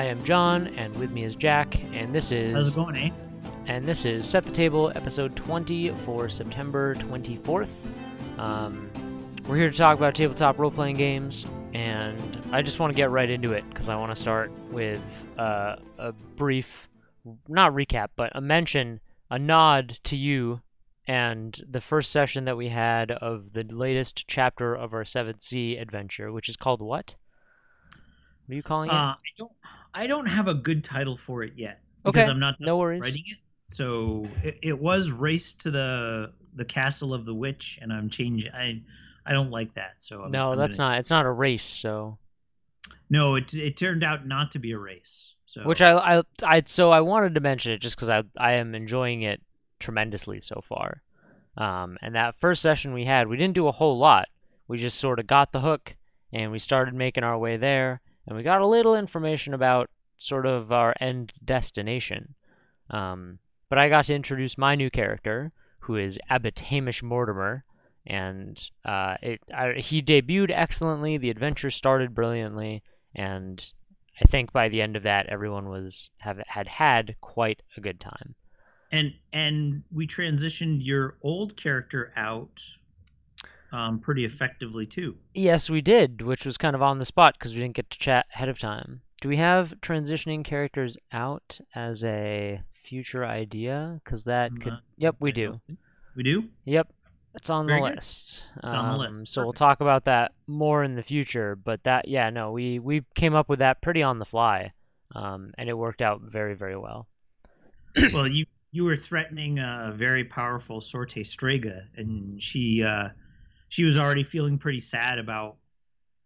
I am John, and with me is Jack, and this is How's it going, eh? and this is Set the Table, episode 20 for September 24th. Um, we're here to talk about tabletop role-playing games, and I just want to get right into it because I want to start with uh, a brief, not recap, but a mention, a nod to you and the first session that we had of the latest chapter of our 7th Sea adventure, which is called what? What are you calling it? Uh, I don't. I don't have a good title for it yet because Okay, I'm not no worries. writing it. So it, it was race to the the castle of the witch, and I'm changing. I I don't like that. So I'm, no, I'm that's gonna- not. It's not a race, so. No, it it turned out not to be a race. So Which I, I, I, so I wanted to mention it just because I, I am enjoying it tremendously so far. Um, and that first session we had, we didn't do a whole lot. We just sort of got the hook, and we started making our way there, and we got a little information about sort of our end destination. Um, but I got to introduce my new character, who is Abbot Hamish Mortimer, and uh, it, I, he debuted excellently. The adventure started brilliantly, and I think by the end of that, everyone was have had had quite a good time. and and we transitioned your old character out um, pretty effectively too. Yes, we did, which was kind of on the spot because we didn't get to chat ahead of time. Do we have transitioning characters out as a future idea? Because that could. Not- Yep, we I do. We do. Yep, it's on Very the good. list. It's on the Um, list. So we'll talk about that more in the future. But that, yeah, no, we we came up with that pretty on the fly, um, and it worked out very very well. well, you you were threatening a very powerful Sorte Strega, and she uh, she was already feeling pretty sad about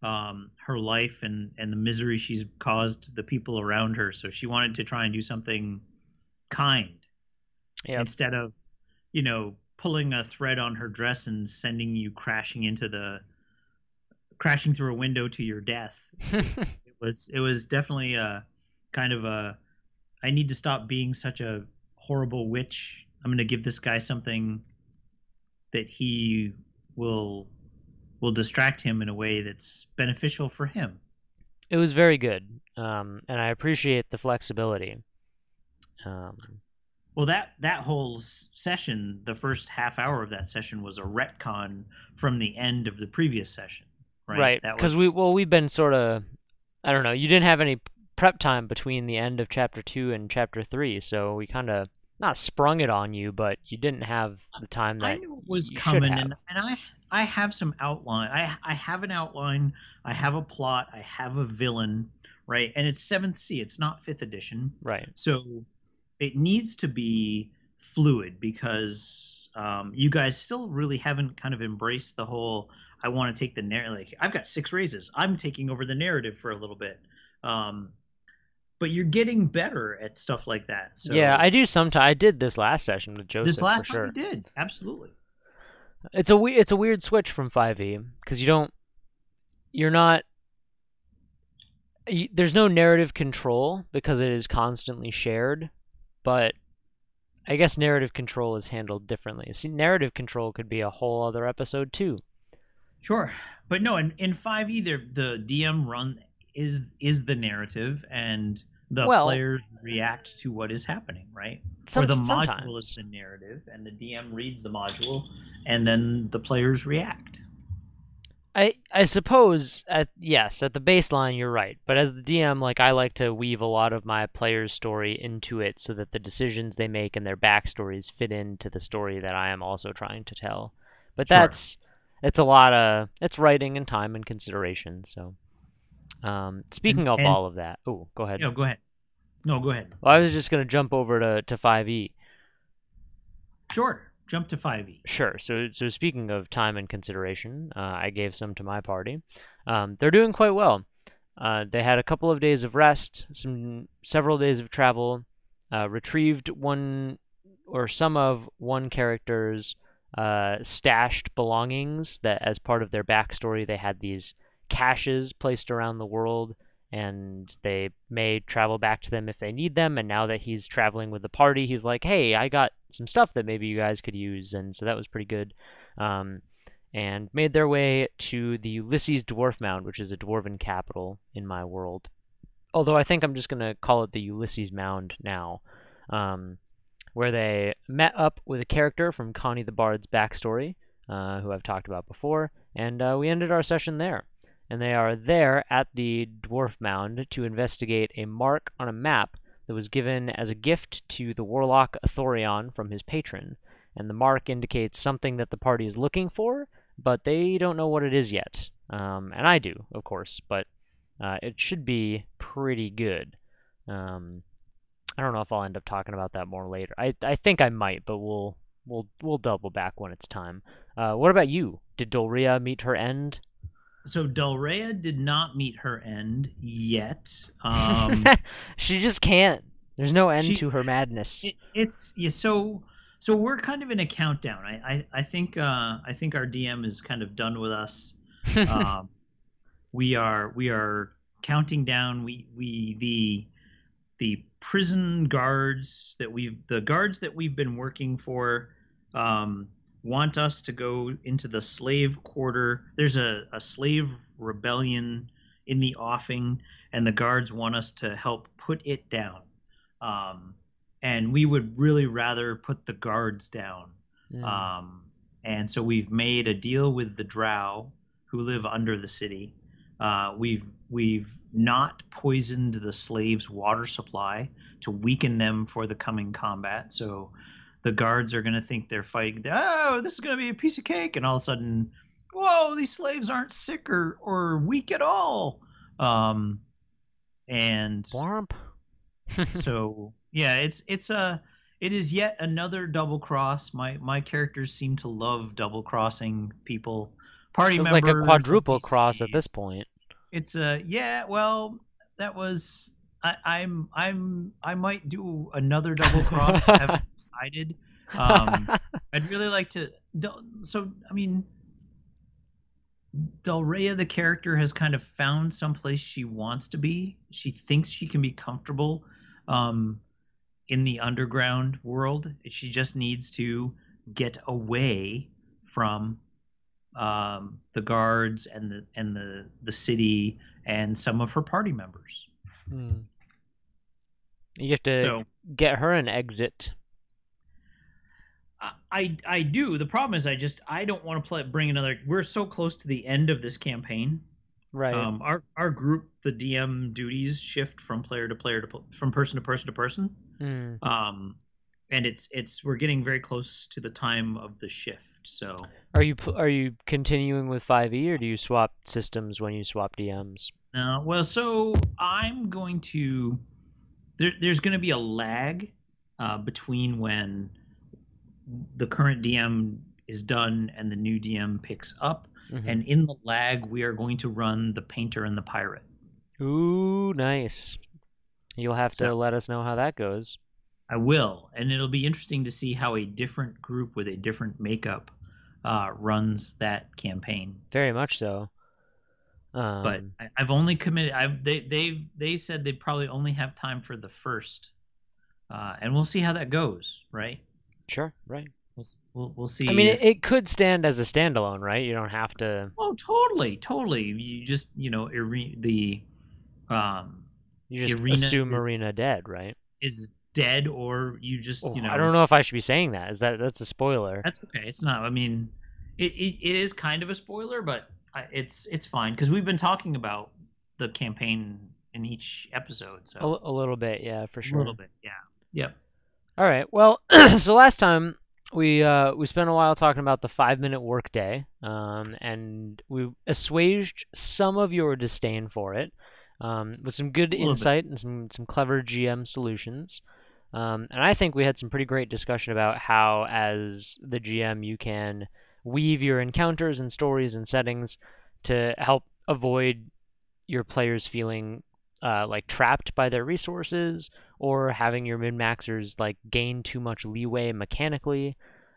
um, her life and and the misery she's caused the people around her. So she wanted to try and do something kind Yep. instead of you know pulling a thread on her dress and sending you crashing into the crashing through a window to your death it was it was definitely a kind of a I need to stop being such a horrible witch. I'm going to give this guy something that he will will distract him in a way that's beneficial for him. it was very good, um, and I appreciate the flexibility. Um, Well, that that whole session, the first half hour of that session was a retcon from the end of the previous session, right? right, because we well we've been sort of, I don't know, you didn't have any prep time between the end of chapter two and chapter three, so we kind of not sprung it on you, but you didn't have the time that I knew it was coming, and, and I I have some outline. I I have an outline. I have a plot. I have a villain, right? And it's seventh Sea. It's not fifth edition, right. so it needs to be fluid because um, you guys still really haven't kind of embraced the whole. I want to take the narrative. Like, I've got six raises. I'm taking over the narrative for a little bit. Um, but you're getting better at stuff like that. So yeah, I do sometimes. I did this last session with Joseph this last sure. time you did absolutely. It's a we- it's a weird switch from 5e because you don't you're not y there's no narrative control because it is constantly shared, but I guess narrative control is handled differently. See, narrative control could be a whole other episode too. Sure, but no, in in five E, the the DM run is is the narrative, and the Well- players react to what is happening, right? Some, or the sometimes. module is the narrative, and the DM reads the module, and then the players react. I I suppose at yes, at the baseline you're right, but as the DM like I like to weave a lot of my player's story into it so that the decisions they make and their backstories fit into the story that I am also trying to tell. But Sure. that's it's a lot of it's writing and time and consideration, so um speaking of and- all of that. Oh, go ahead. No, go ahead. No, go ahead. Well, I was just going to jump over to to 5e. Sure, jump to five E. Sure. So, so speaking of time and consideration, uh, I gave some to my party. Um, they're doing quite well. Uh, they had a couple of days of rest, some several days of travel, uh, retrieved one or some of one character's uh, stashed belongings. That, as part of their backstory, they had these caches placed around the world, and they may travel back to them if they need them. And now that he's traveling with the party, he's like, "Hey, I got some stuff that maybe you guys could use," and so that was pretty good. Um, and made their way to the Ulysses Dwarf Mound, which is a dwarven capital in my world. although I think I'm just gonna call it the Ulysses Mound now, um, where they met up with a character from Connie the Bard's backstory, uh, who I've talked about before, and uh, we ended our session there. And they are there at the Dwarf Mound to investigate a mark on a map that was given as a gift to the warlock Athorion from his patron. And the mark indicates something that the party is looking for, but they don't know what it is yet. Um, and I do, of course, but uh, it should be pretty good. Um, I don't know if I'll end up talking about that more later. I I think I might, but we'll we'll we'll double back when it's time. Uh, what about you? Did Dolrea meet her end? So Delrea did not meet her end yet. Um, she just can't. There's no end She- to her madness. it, it's yeah. So so we're kind of in a countdown. I I, I think uh, I think our DM is kind of done with us. um, we are we are counting down. We we the the prison guards that we've the guards that we've been working for um, want us to go into the slave quarter. There's a, a slave rebellion in the offing, and the guards want us to help put it down. Um, and we would really rather put the guards down. Mm. Um, and so we've made a deal with the Drow who live under the city. Uh, we've we've not poisoned the slaves' water supply to weaken them for the coming combat. So the guards are going to think they're fighting. Oh, this is going to be a piece of cake, and all of a sudden, whoa, these slaves aren't sick or or weak at all. Um, and Blomp. so yeah, it's it's a it is yet another double cross. My my characters seem to love double crossing people, party It's members. like a quadruple cross at this point. It's a yeah. Well, that was I, I'm I'm I might do another double cross. I haven't decided. Um, I'd really like to. So I mean, Del the character, has kind of found someplace she wants to be. She thinks she can be comfortable um, in the underground world. She just needs to get away from um, the guards and the and the the city and some of her party members. Hmm. You have to So get her an exit. I- I do. The problem is I just I don't want to play bring another. We're so close to the end of this campaign. Right. Um, our our group, the DM duties shift from player to player to from person to person to person. Hmm. Um, and it's it's we're getting very close to the time of the shift. So Are you are you continuing with 5e or do you swap systems when you swap DMs? Uh, well, so I'm going to. There, there's going to be a lag uh, between when the current DM is done and the new DM picks up, Mhm. and in the lag, we are going to run the painter and the pirate. Ooh, nice. You'll have to let us know how that goes. I will, and it'll be interesting to see how a different group with a different makeup uh, runs that campaign. Very much so. Um, But I, I've only committed. I've they they they said they probably only have time for the first, uh, and we'll see how that goes. Right? sure, right. We'll we'll, we'll see. I mean, if- it, could stand as a standalone, right? You don't have to. oh, totally, totally. You just you know ire- the um You just Irina assume is- Marina dead, right? is dead, or you just Oh, you know I don't know if I should be saying that. Is that that's a spoiler? That's okay. It's not. I mean, it it, it is kind of a spoiler, but it's it's fine because we've been talking about the campaign in each episode, so A, a little bit, yeah, for sure. a little bit. Yeah. Yep. All right. Well, so last time we uh, we spent a while talking about the five minute workday, um, and we assuaged some of your disdain for it um, with some good little bit. insight and some some clever GM solutions. Um, and I think we had some pretty great discussion about how, as the GM, you can weave your encounters and stories and settings to help avoid your players feeling uh, like trapped by their resources or having your min maxers like gain too much leeway mechanically.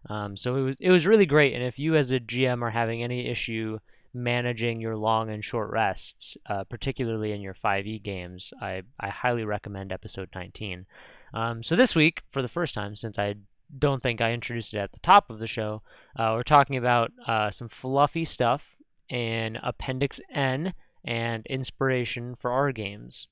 Um, so it was it was really great. And if you as a GM are having any issue managing your long and short rests, uh, particularly in your 5e games, I, I highly recommend episode 19. Um, so this week, for the first time, since I don't think I introduced it at the top of the show, uh, we're talking about uh, some fluffy stuff in Appendix N and inspiration for our games.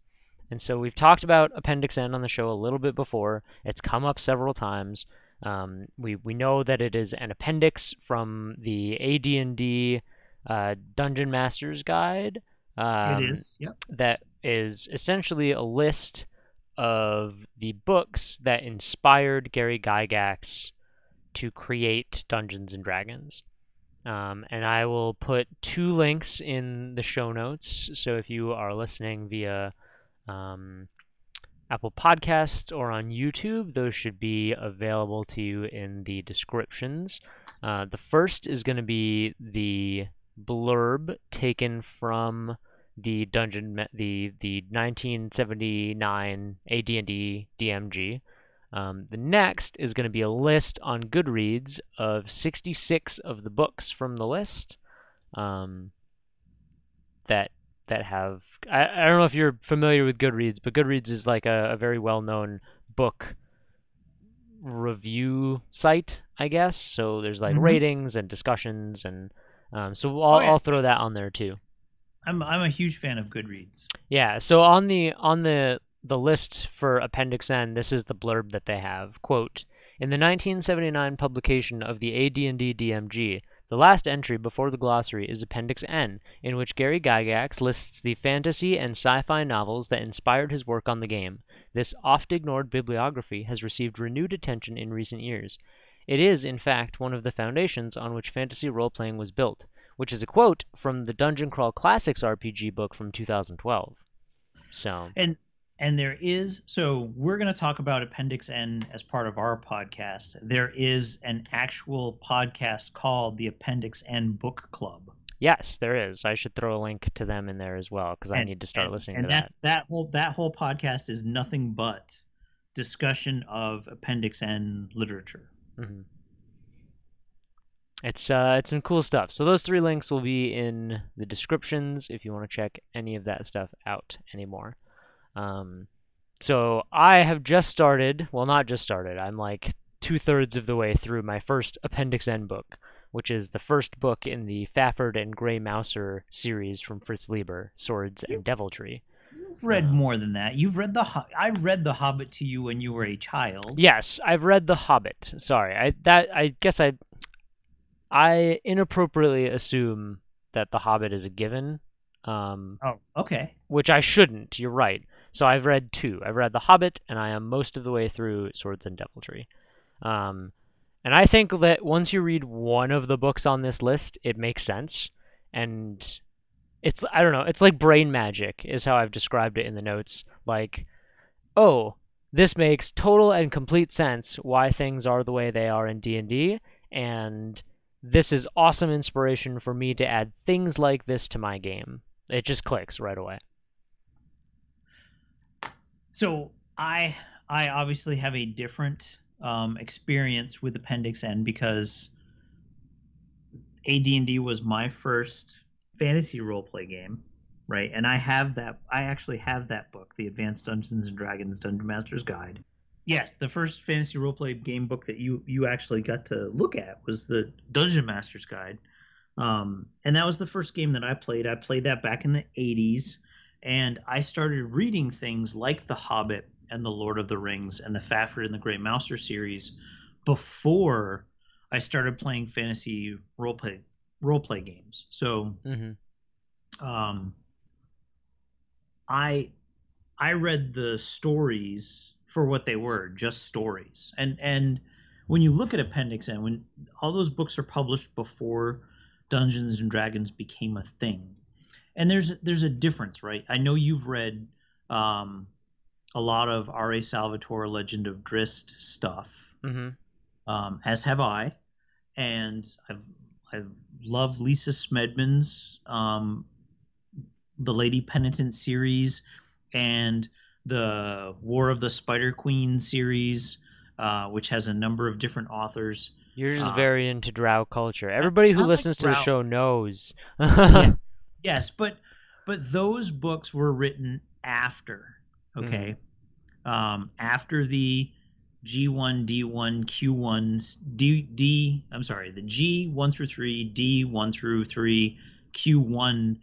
And so we've talked about Appendix N on the show a little bit before. It's come up several times. Um, we we know that it is an appendix from the AD&D uh, Dungeon Master's Guide. Um, it is. Yep. That is essentially a list of the books that inspired Gary Gygax to create Dungeons and Dragons. Um, and I will put two links in the show notes. So if you are listening via um, Apple Podcasts or on YouTube, those should be available to you in the descriptions. Uh, the first is going to be the blurb taken from the dungeon, the the 1979 AD&D DMG. Um, the next is going to be a list on Goodreads of 66 of the books from the list um, that that have. I, I don't know if you're familiar with Goodreads, but Goodreads is like a, a very well known book review site, I guess. So there's like Mhm. ratings and discussions, and um, so I'll, Oh, yeah. I'll throw that on there too. I'm I'm a huge fan of Goodreads. Yeah, so on the on the the list for Appendix N, this is the blurb that they have. Quote, in the 1979 publication of the AD&D DMG, the last entry before the glossary is Appendix N, in which Gary Gygax lists the fantasy and sci-fi novels that inspired his work on the game. This oft-ignored bibliography has received renewed attention in recent years. It is, in fact, one of the foundations on which fantasy role-playing was built, which is a quote from the Dungeon Crawl Classics RPG book from 2012. So, And and there is so we're going to talk about Appendix N as part of our podcast. There is an actual podcast called the Appendix N Book Club. yes, there is. I should throw a link to them in there as well because I need to start and, listening and to that. that's that whole that whole podcast is nothing but discussion of Appendix N literature. hmm It's uh, it's some cool stuff. So those three links will be in the descriptions if you want to check any of that stuff out anymore. Um, so I have just started. Well, not just started. I'm like two thirds of the way through my first Appendix N book, which is the first book in the Fafhrd and Grey Mouser series from Fritz Leiber, Swords and Deviltry. You've read Uh, more than that. You've read the Ho- I read the Hobbit to you when you were a child. Yes, I've read The Hobbit. Sorry, I that I guess I I inappropriately assume that The Hobbit is a given, um, Oh, okay. which I shouldn't. You're right. So I've read two. I've read The Hobbit, and I am most of the way through Swords and Deviltry. Um, and I think that once you read one of the books on this list, it makes sense. And it's I don't know. It's like brain magic, is how I've described it in the notes. Like, oh, this makes total and complete sense why things are the way they are in D&D and this is awesome inspiration for me to add things like this to my game. It just clicks right away. So I I obviously have a different um, experience with Appendix N because AD&D was my first fantasy roleplay game, right? And I have that. I actually have that book, the Advanced Dungeons and Dragons Dungeon Master's Guide. Yes, the first fantasy roleplay game book that you you actually got to look at was the Dungeon Master's Guide, um, and that was the first game that I played. I played that back in the '80s and I started reading things like The Hobbit and The Lord of the Rings and the Fafhrd and the Grey Mouser series before I started playing fantasy roleplay roleplay games. So hmm um, I I read the stories for what they were, just stories. And and when you look at Appendix N, when all those books are published before Dungeons and Dragons became a thing, and there's there's a difference, right? I know you've read um, a lot of R.A. Salvatore Legend of Drizzt stuff, hmm um, as have I, and I've I love Lisa Smedman's um, the Lady Penitent series and the War of the Spider Queen series, uh, which has a number of different authors. You're just Uh, very into drow culture. Everybody who I like listens to the show knows. yes, yes, but but those books were written after, okay, um, after the G1, D1, Q1, D, D, I'm sorry, the G1 through 3, D1 through 3, Q1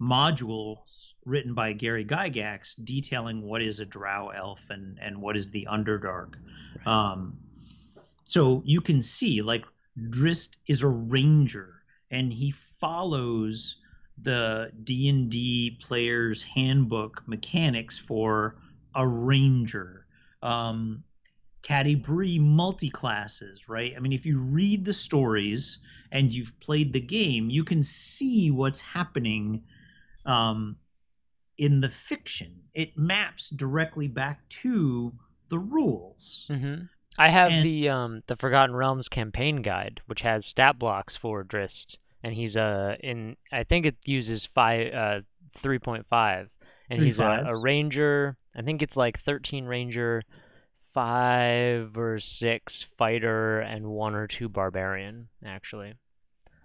modules written by Gary Gygax detailing what is a drow elf and and what is the Underdark. Um, so you can see like Drizzt is a ranger and he follows the D&D player's handbook mechanics for a ranger. Um, Catti-brie multi-classes, right? I mean, if you read the stories and you've played the game, you can see what's happening um, in the fiction. It maps directly back to the rules. Mm-hmm. I have And- the um the Forgotten Realms campaign guide, which has stat blocks for Drizzt, and he's uh in I think it uses five uh three point five, and he's a, a ranger. I think it's like thirteen ranger, five or six fighter, and one or two barbarian actually.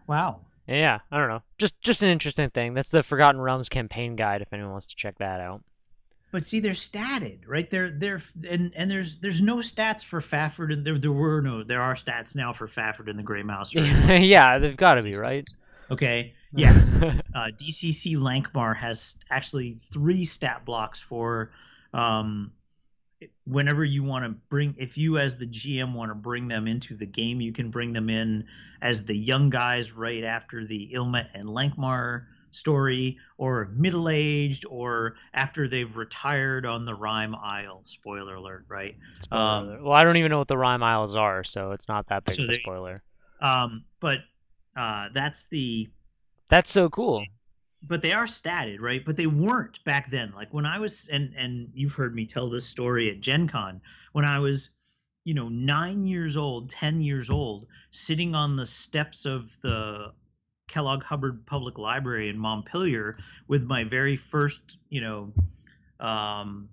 Wow. Yeah, I don't know, just just an interesting thing. That's the Forgotten Realms campaign guide if anyone wants to check that out. But see, they're statted, right? They're they're and and there's there's no stats for Fafhrd, and there there were no there are stats now for Fafhrd and the Gray Mouse. Right? yeah, they've got to be right. Okay. Yes. uh, DCC Lankhmar has actually three stat blocks for um, whenever you want to bring, if you as the GM want to bring them into the game, you can bring them in as the young guys right after the Ill Met and Lankhmar story, or middle aged, or after they've retired on the Rime Isle. Spoiler alert, right? Spoiler Um, alert. well, I don't even know what the Rime isles are, so it's not that big So of a spoiler. Um, but uh, that's the That's so cool. But they are statted, right? But they weren't back then. Like when I was, and and you've heard me tell this story at Gen Con when I was, you know, nine years old, ten years old, sitting on the steps of the Kellogg Hubbard Public Library in Montpelier with my very first, you know, um,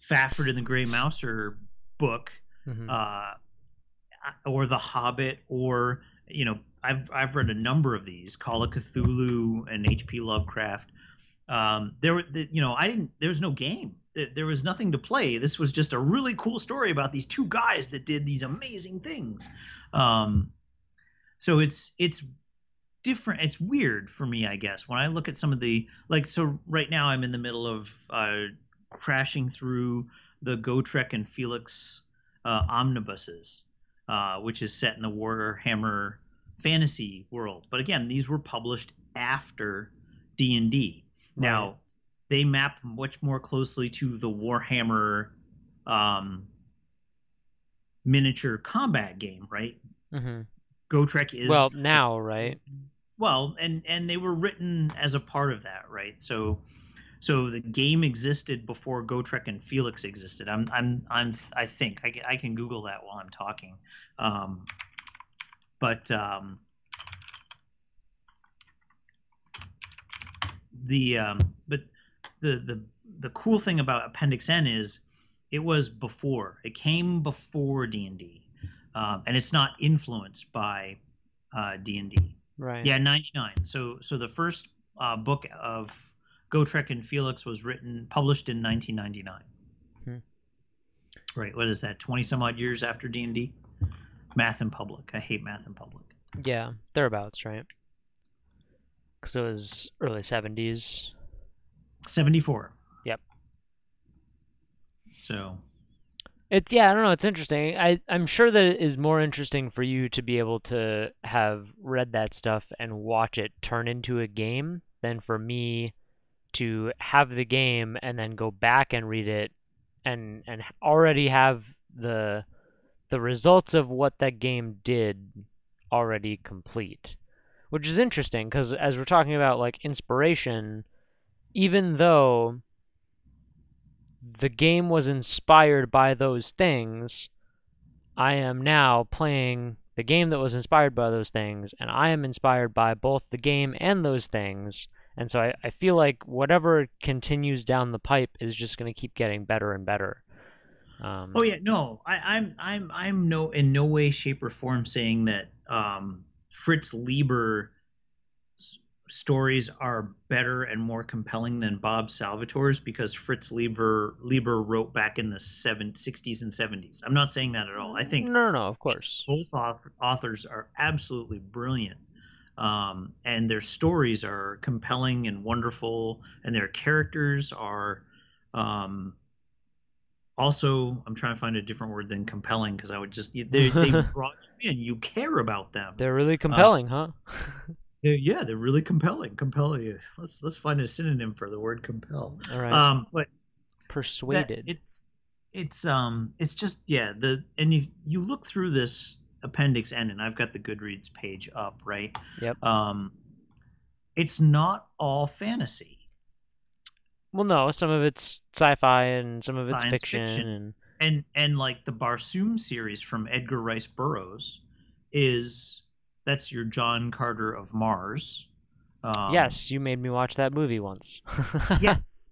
Fafhrd and the Grey Mouser book Mhm. uh, or The Hobbit, or you know, I've I've read a number of these, Call of Cthulhu and H.P. Lovecraft. Um, there were, the, you know, I didn't. There was no game. There, there was nothing to play. This was just a really cool story about these two guys that did these amazing things. Um, so it's it's different. It's weird for me, I guess, when I look at some of the like. So right now, I'm in the middle of uh, crashing through the Gotrek and Felix uh, omnibuses, uh, which is set in the Warhammer fantasy world. But again, these were published after D and D. Now they map much more closely to the Warhammer um, miniature combat game, right? Mhm. Gotrek is Well, now, right? well and and they were written as a part of that right so so the game existed before gotrek and felix existed i'm i'm i'm i think i, can- I can google that while i'm talking um but um the um but the the the cool thing about appendix n is it was before it came before d&d um, and it's not influenced by uh, d&d Right. yeah, ninety nine. So so the first uh, book of Gotrek and Felix was written published in nineteen ninety nine. Hmm. Right. What is that? Twenty some odd years after D and D. Math in public. I hate math in public. Yeah, thereabouts, right? Because it was early 70s. Seventy four. Yep. So It's yeah, I don't know. It's interesting. I I'm sure that it is more interesting for you to be able to have read that stuff and watch it turn into a game than for me to have the game and then go back and read it and and already have the the results of what that game did already complete. Which is interesting because as we're talking about like inspiration, even though the game was inspired by those things, I am now playing the game that was inspired by those things, and I am inspired by both the game and those things. And so I, I feel like whatever continues down the pipe is just going to keep getting better and better. Um, Oh yeah, no, I, I'm I'm I'm no in no way, shape, or form saying that um, Fritz Leiber s- stories are better and more compelling than Bob Salvatore's because Fritz Leiber Leiber wrote back in the seven, 60s and 70s. I'm not saying that at all. I think No, no, no, of course. both author, authors are absolutely brilliant. Um, and their stories are compelling and wonderful, and their characters are um, also. I'm trying to find a different word than compelling because I would just they they draw you in. You care about them. They're really compelling, uh, huh? They're, yeah, they're really compelling. Compelling. Let's let's find a synonym for the word compel. All right. Um, but persuaded. it's it's um it's just yeah the and you you look through this appendix N and I've got the Goodreads page up right. Yep. Um, it's not all fantasy. Well, no, some of it's sci-fi and some of it's fiction, fiction. and And and like the Barsoom series from Edgar Rice Burroughs is that's your John Carter of Mars. Um, yes, you made me watch that movie once. yes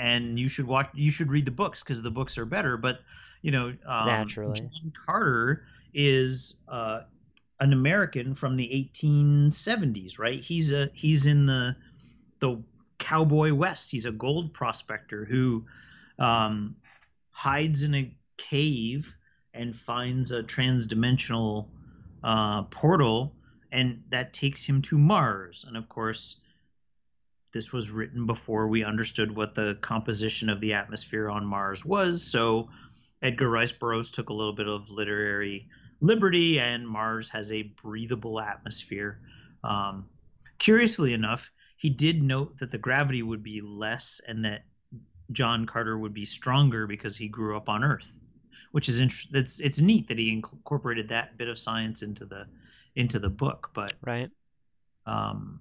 and you should watch you should read the books because the books are better but you know um, Naturally. john carter is uh, an american from the 1870s right? He's a he's in the the cowboy west. He's a gold prospector who um, hides in a cave and finds a transdimensional uh, portal and that takes him to mars. And of course this was written before we understood what the composition of the atmosphere on Mars was. So Edgar Rice Burroughs took a little bit of literary liberty, and Mars has a breathable atmosphere. Um, curiously enough, he did note that the gravity would be less and that John Carter would be stronger because he grew up on Earth, which is interesting. It's it's neat that he incorporated that bit of science into the into the book, but right. um,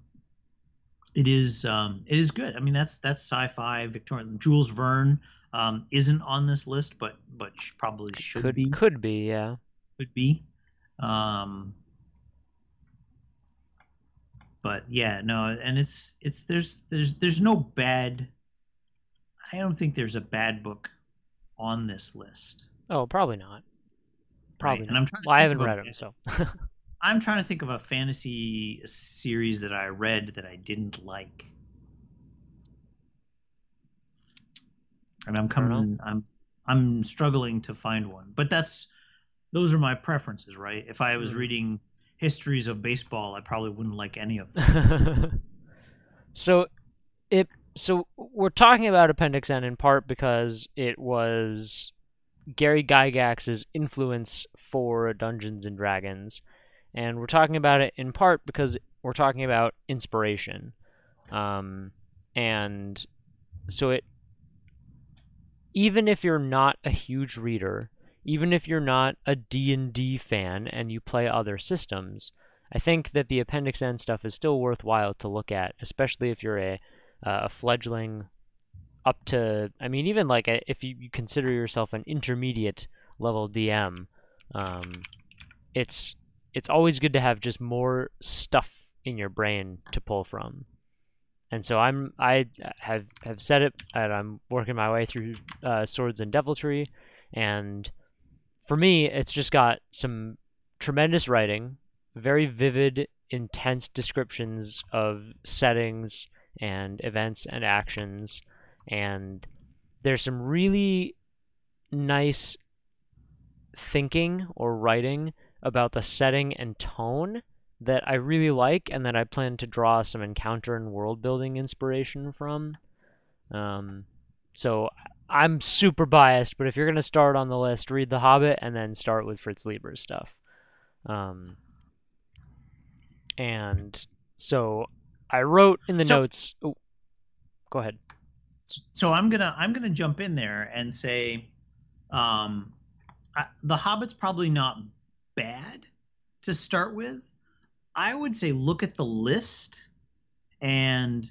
it is um, it is good. I mean, that's that's sci-fi. Victorian Jules Verne um, isn't on this list, but but probably should could be. could be, yeah. Could be. Um, but yeah, no, and it's it's there's there's there's no bad. I don't think there's a bad book on this list. Oh, probably not. Probably Right, not. and I'm trying to well, I haven't read them, so. I'm trying to think of a fantasy series that I read that I didn't like. And I'm I don't know. coming I'm I'm struggling to find one. But that's those are my preferences, right? If I was Mhm. reading histories of baseball, I probably wouldn't like any of them. so it so we're talking about Appendix N in part because it was Gary Gygax's influence for Dungeons and Dragons, and we're talking about it in part because we're talking about inspiration, um, and so it even if you're not a huge reader, even if you're not a D&D fan and you play other systems, I think that the Appendix N stuff is still worthwhile to look at, especially if you're a, uh, a fledgling up to, I mean, even like a, if you, you consider yourself an intermediate level DM, um, it's it's always good to have just more stuff in your brain to pull from. And so I'm I have have said it, and I'm working my way through uh, Swords and Deviltry, and for me, it's just got some tremendous writing, very vivid, intense descriptions of settings and events and actions, and there's some really nice thinking or writing about the setting and tone that I really like and that I plan to draw some encounter and world building inspiration from. Um, so I'm super biased, but if you're gonna start on the list, read The Hobbit and then start with Fritz Leiber's stuff. Um, and so I wrote in the So- notes. Oh, go ahead. so I'm gonna I'm gonna jump in there and say, um, I, the Hobbit's probably not bad to start with. I would say look at the list and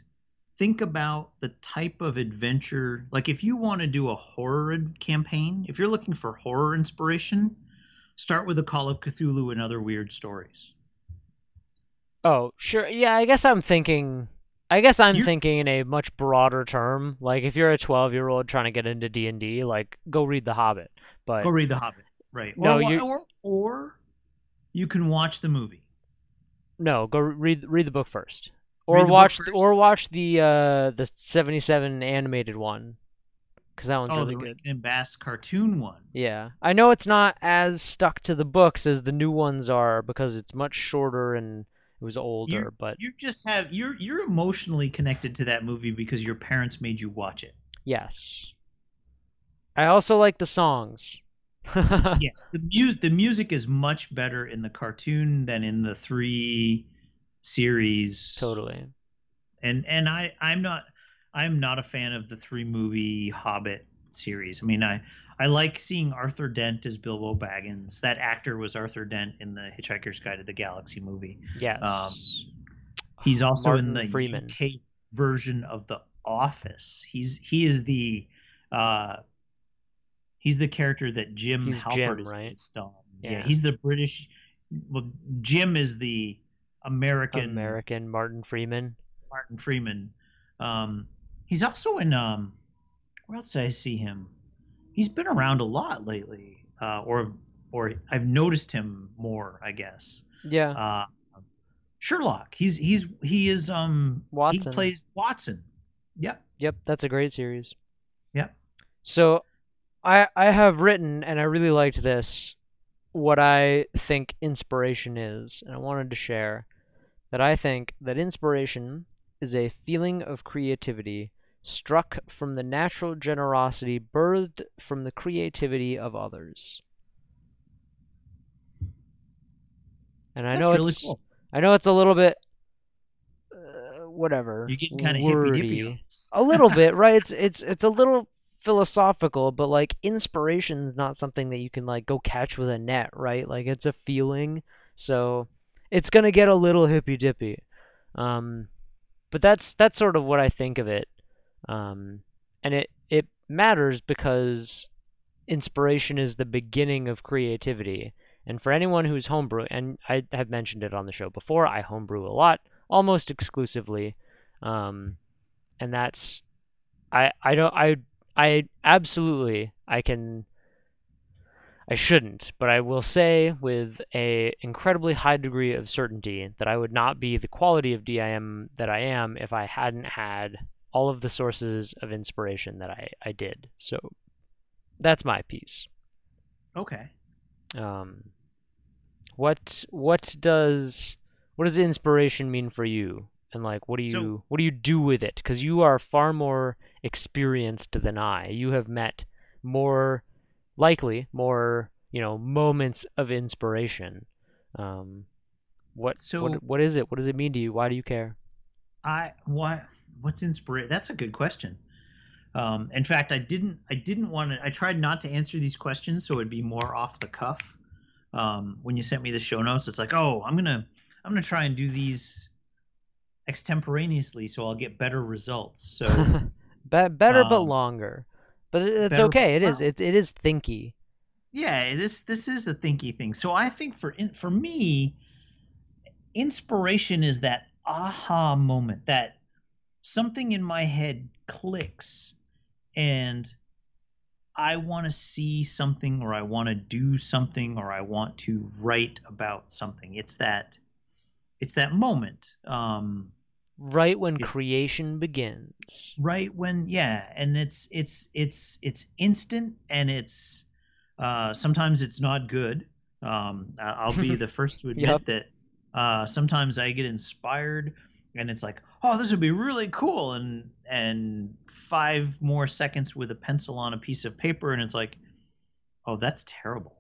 think about the type of adventure. Like if you want to do a horror campaign, if you're looking for horror inspiration, start with the Call of Cthulhu and other weird stories. Oh, sure. Yeah, I guess I'm thinking. I guess I'm You're- thinking in a much broader term. Like if you're a 12 year old trying to get into D and D, like go read The Hobbit. But Go read the Hobbit, right? No, or, you- or or you can watch the movie. no, go read read the book first, or watch or watch the uh the 77 animated one, because that one's Oh, really the good. And Bass cartoon one. Yeah, I know it's not as stuck to the books as the new ones are because it's much shorter and it was older, but You just have you're you're emotionally connected to that movie because your parents made you watch it. yes. I also like the songs. yes, the music the music is much better in the cartoon than in the three series. totally. And and I I'm not I'm not a fan of the three movie Hobbit series. I mean I I like seeing Arthur Dent as Bilbo Baggins. That actor was Arthur Dent in the Hitchhiker's Guide to the Galaxy movie. Yeah. Um, He's also Martin in the Freeman. UK version of The Office. He's he is the uh he's the character that Jim He's Halpert Jim, is right? based on. Yeah. Yeah, he's the British. Well, Jim is the American, American Martin Freeman. Martin Freeman. Um, he's also in um, where else did I see him? He's been around a lot lately, uh, or or I've noticed him more, I guess. Yeah. Uh, Sherlock. He's he's he is um Watson. he plays Watson. Yep. Yep, that's a great series. Yep. So, I I have written and I really liked this what I think inspiration is, and I wanted to share that I think that inspiration is a feeling of creativity struck from the natural generosity birthed from the creativity of others. And I That's know really it's cool. I know it's a little bit uh, whatever. You're getting kind of hippy. A little bit, right? It's it's it's a little philosophical, but like inspiration is not something that you can like go catch with a net, right? Like it's a feeling. So it's gonna get a little hippy dippy. Um, but that's that's sort of what I think of it. Um, and it it matters because inspiration is the beginning of creativity. And for anyone who's homebrew, and I have mentioned it on the show before, I homebrew a lot, almost exclusively. Um, and that's I I don't I I absolutely I can I shouldn't, but I will say with a incredibly high degree of certainty that I would not be the quality of DIM that I am if I hadn't had all of the sources of inspiration that I, I did. So that's my piece. Okay. Um, what what does what does inspiration mean for you? And like, what do you So- what do you do with it? Because you are far more experienced than I. You have met more likely more you know moments of inspiration. Um, what So- what what is it? What does it mean to you? Why do you care? I what what's inspiration? That's a good question. Um, in fact, I didn't I didn't want to. I tried not to answer these questions so it'd be more off the cuff. Um, when you sent me the show notes, it's like, oh, I'm gonna I'm gonna try and do these extemporaneously so I'll get better results. So Be- better but Um, longer. But it's better okay. It is. well- It it is thinky. yeah, this this is a thinky thing. So I think for in, for me, inspiration is that aha moment that something in my head clicks and I want to see something or I want to do something or I want to write about something. It's that it's that moment. Um Right when It's- creation begins. right when yeah and it's it's it's it's instant and it's uh sometimes it's not good um i'll be the first to admit Yep. that uh sometimes i get inspired and it's like oh this would be really cool and and five more seconds with a pencil on a piece of paper and it's like oh that's terrible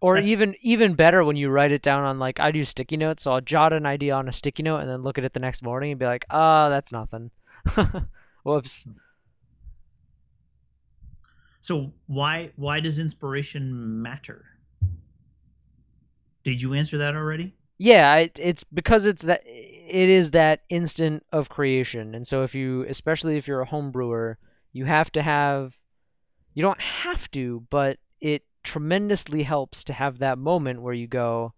Or That's- even even better when you write it down on like I do sticky notes, so I'll jot an idea on a sticky note and then look at it the next morning and be like, ah, that's nothing. Whoops. so why why does inspiration matter did you answer that already Yeah, I, it's because it's that it is that instant of creation, and so if you, especially if you're a home brewer, you have to have, you don't have to, but it tremendously helps to have that moment where you go,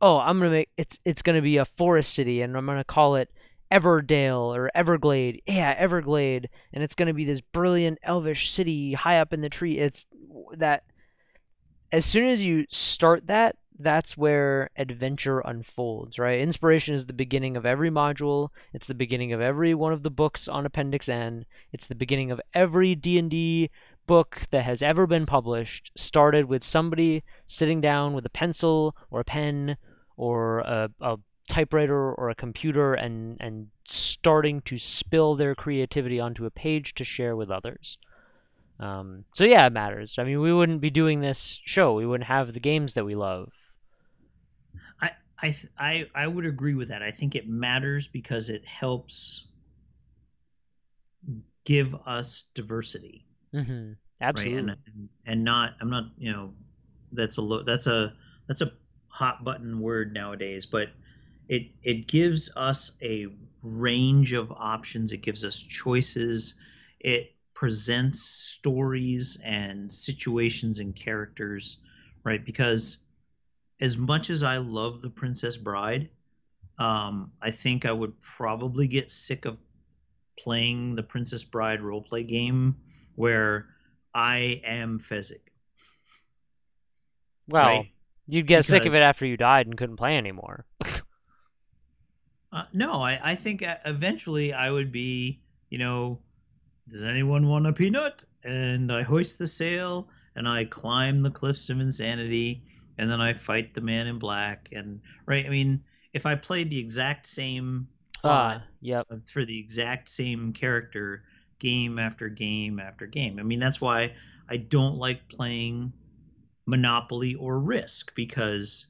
oh, I'm gonna make it's it's gonna be a forest city, and I'm gonna call it Everdale or Everglade, yeah, Everglade, and it's gonna be this brilliant elvish city high up in the tree. It's that as soon as you start that, that's where adventure unfolds, right? Inspiration is the beginning of every module. It's the beginning of every one of the books on Appendix N. It's the beginning of every D&D book that has ever been published. Started with somebody sitting down with a pencil or a pen or a, a typewriter or a computer and and starting to spill their creativity onto a page to share with others. Um, so yeah, it matters. I mean, we wouldn't be doing this show. We wouldn't have the games that we love. I I I I would agree with that. I think it matters because it helps give us diversity. Mm-hmm. Absolutely. Right? And, and not I'm not you know that's a lo- that's a that's a hot button word nowadays, but it it gives us a range of options. It gives us choices. It presents stories and situations and characters, right? Because as much as I love The Princess Bride, um, I think I would probably get sick of playing the Princess Bride roleplay game where I am Fezzik. Well, right? you'd get because, sick of it after you died and couldn't play anymore. uh, no, I, I think uh, eventually I would be, you know, does anyone want a peanut? And I hoist the sail and I climb the cliffs of insanity and then I fight the man in black and right I mean if I played the exact same plot uh, yep. for the exact same character game after game after game. I mean that's why I don't like playing Monopoly or Risk because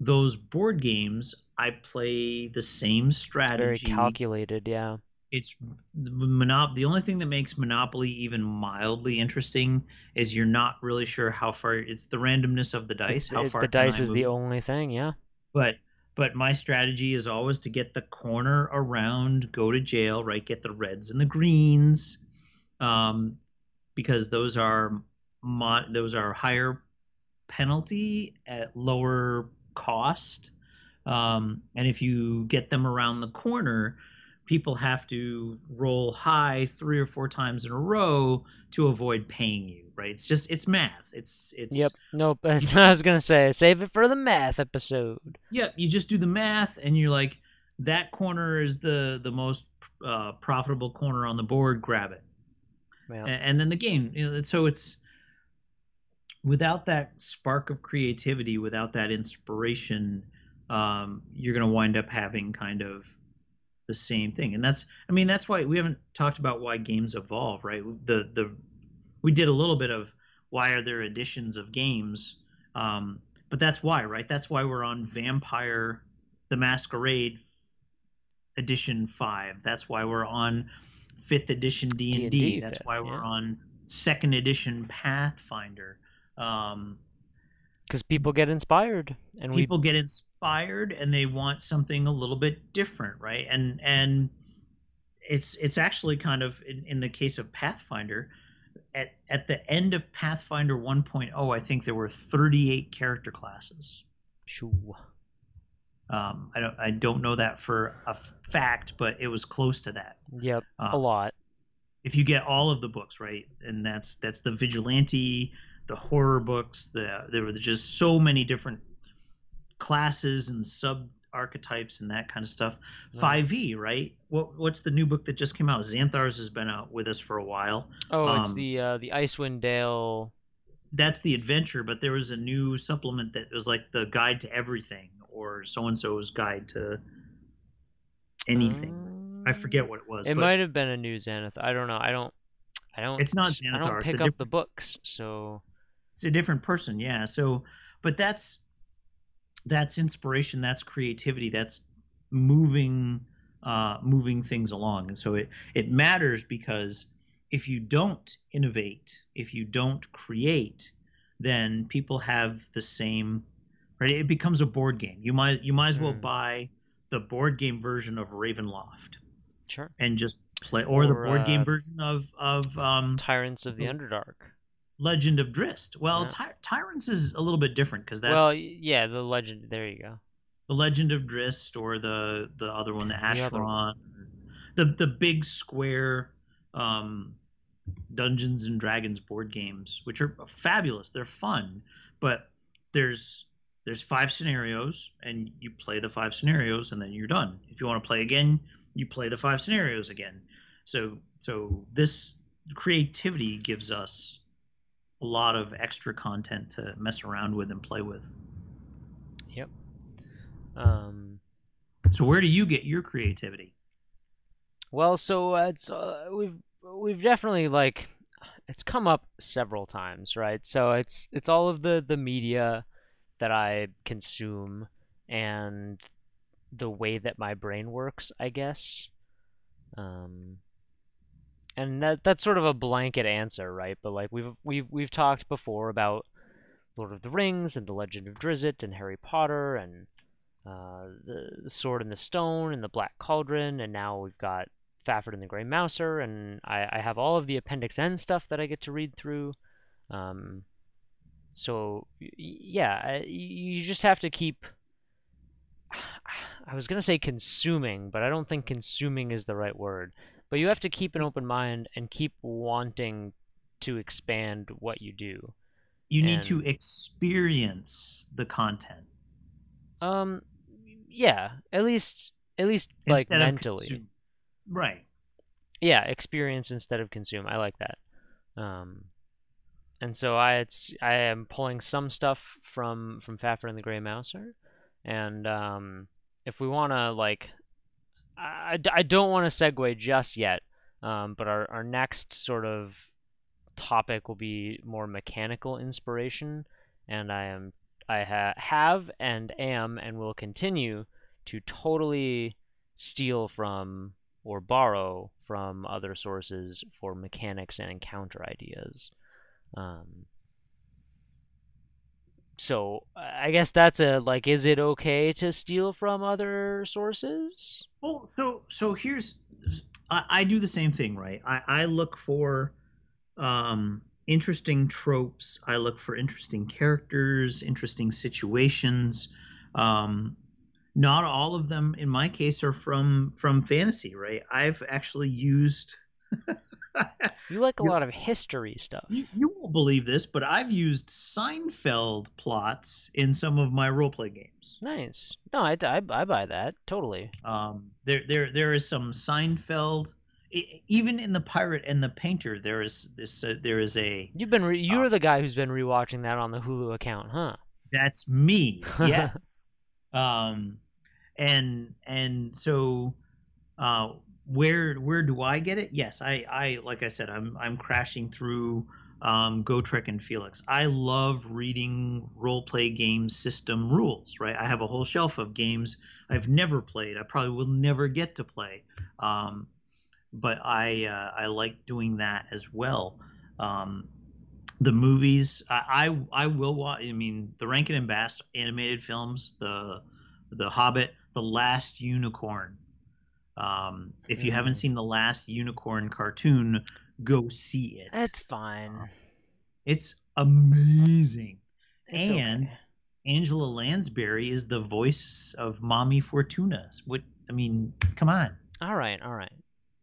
those board games I play the same strategy. Very calculated, yeah it's monop the only thing that makes monopoly even mildly interesting is you're not really sure how far it's the randomness of the dice it's, how far the dice is the only thing yeah but but my strategy is always to get the corner around go to jail right get the reds and the greens um because those are those are higher penalty at lower cost. Um and if you get them around the corner people have to roll high three or four times in a row to avoid paying you right? It's just it's math. It's it's yep. Nope i was gonna say save it for the math episode. Yep. You just do the math and you're like that corner is the the most uh, profitable corner on the board. Grab it. Yeah. and, and then the game you know so it's without that spark of creativity without that inspiration um, you're going to wind up having kind of the same thing and that's i mean that's why we haven't talked about why games evolve right? The the we did a little bit of why are there editions of games um, but that's why right? That's why we're on vampire the masquerade edition 5 that's why we're on fifth edition d&d, that's why we're yeah. on second edition pathfinder um, because people get inspired and people we... get inspired and they want something a little bit different right and and it's it's actually kind of in, in the case of pathfinder at at the end of pathfinder 1.0 i think there were 38 character classes sure um, I don't I don't know that for a fact, but it was close to that. Yep, um, a lot. If you get all of the books right, and that's that's the vigilante, the horror books. The there were just so many different classes and sub archetypes and that kind of stuff. Five E, right? What what's the new book that just came out? Xanathar's has been out with us for a while. Oh, um, it's the uh, the Icewind Dale. That's the adventure, but there was a new supplement that was like the guide to everything or so and so's guide to anything. Um, I forget what it was. It might have been a new Xanathar. I don't know. I don't. I don't. It's not Xanathar. I don't pick up the books, so it's a different person yeah so but that's that's inspiration that's creativity that's moving uh, moving things along. And so it it matters because if you don't innovate if you don't create then people have the same right? It becomes a board game. You might you might as well mm. buy the board game version of ravenloft sure. and just play or, or the board uh, game version of of um, tyrants of the underdark Legend of Drizzt. Well, yeah. Ty- Tyrants is a little bit different because that's well, yeah, the Legend. There you go. The Legend of Drizzt, or the the other one, the Ashardalon, the the, the big square um, Dungeons and Dragons board games, which are fabulous. They're fun, but there's there's five scenarios, and you play the five scenarios, and then you're done. If you want to play again, you play the five scenarios again. So so this creativity gives us a lot of extra content to mess around with and play with. Yep. Um, So where do you get your creativity? Well, so uh, it's uh, we've we've definitely like it's come up several times, right? So it's it's all of the the media that I consume and the way that my brain works, I guess. Um, and that that's sort of a blanket answer, right? But like we've we've we've talked before about Lord of the Rings and the Legend of Drizzt and Harry Potter and uh, the Sword and the Stone and the Black Cauldron, and now we've got Fafhrd and the Grey Mouser, and I, I have all of the Appendix N stuff that I get to read through. Um, so yeah, you just have to keep. I was gonna say consuming, but I don't think consuming is the right word. But you have to keep an open mind and keep wanting to expand what you do. You need to experience the content. Um, yeah, at least at least like mentally. Right. Yeah, experience instead of consume. I like that. Um, and so I it's I am pulling some stuff from from Fafhrd and the Grey Mouser, and um, if we want to like, I, I don't want to segue just yet, um, but our our next sort of topic will be more mechanical inspiration, and I am I ha- have and am and will continue to totally steal from or borrow from other sources for mechanics and encounter ideas. Um, so I guess that's a like, is it okay to steal from other sources? Well, so so here's, I, I do the same thing, right? I, I look for um, interesting tropes. I look for interesting characters, interesting situations. Um, not all of them in my case are from from fantasy right i've actually used you like a lot of history stuff. You, you won't believe this but i've used seinfeld plots in some of my roleplay games. Nice. No i, I, I buy that. Totally. Um there there there is some seinfeld. Even in the pirate and the painter there is this uh, there is a you've been re- you're uh, the guy who's been rewatching that on the hulu account huh? That's me. Yes. Um and and so uh, where where do I get it? Yes, I I like I said, I'm I'm crashing through um, Gotrek and Felix. I love reading role play game system rules. Right, I have a whole shelf of games I've never played. I probably will never get to play, um, but I uh, I like doing that as well. Um, the movies I, I I will watch. I mean, the Rankin and Bass animated films, the the Hobbit, the Last Unicorn. Um, if you mm. haven't seen the Last Unicorn cartoon, go see it. That's fine. Uh, it's amazing. It's and okay. Angela Lansbury is the voice of Mommy Fortuna. What I mean, come on. All right, all right.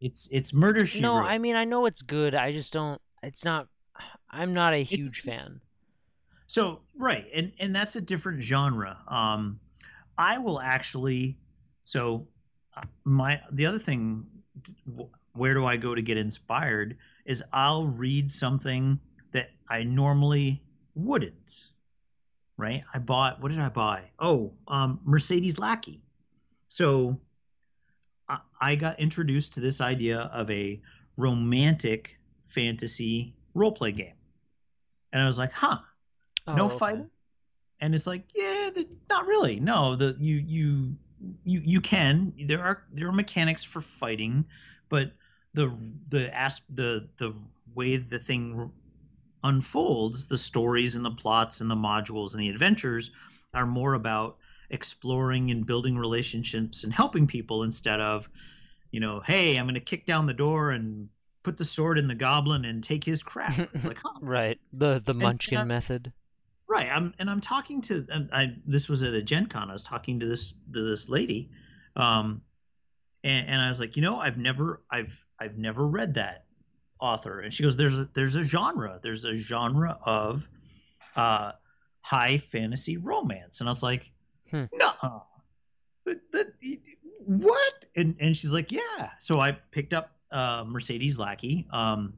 It's it's murder she No, wrote. I mean I know it's good. I just don't. It's not. I'm not a huge it's, fan. So right, and and that's a different genre. Um, I will actually. So, my the other thing, where do I go to get inspired? Is I'll read something that I normally wouldn't. Right? I bought. What did I buy? Oh, um, Mercedes Lackey. So, I, I got introduced to this idea of a romantic fantasy role play game, and I was like, huh. Oh, no okay. fighting and it's like yeah the, not really no the you you you you can there are there are mechanics for fighting but the the as the the way the thing unfolds the stories and the plots and the modules and the adventures are more about exploring and building relationships and helping people instead of you know hey i'm going to kick down the door and put the sword in the goblin and take his crap. It's like huh. right. The the munchkin and, and method Right. I'm and I'm talking to I this was at a Gen Con. I was talking to this to this lady, um, and, and I was like, you know, I've never I've I've never read that author, and she goes, there's a there's a genre there's a genre of uh, high fantasy romance, and I was like, hmm. no, what? And and she's like, yeah. So I picked up uh, Mercedes Lackey. Um,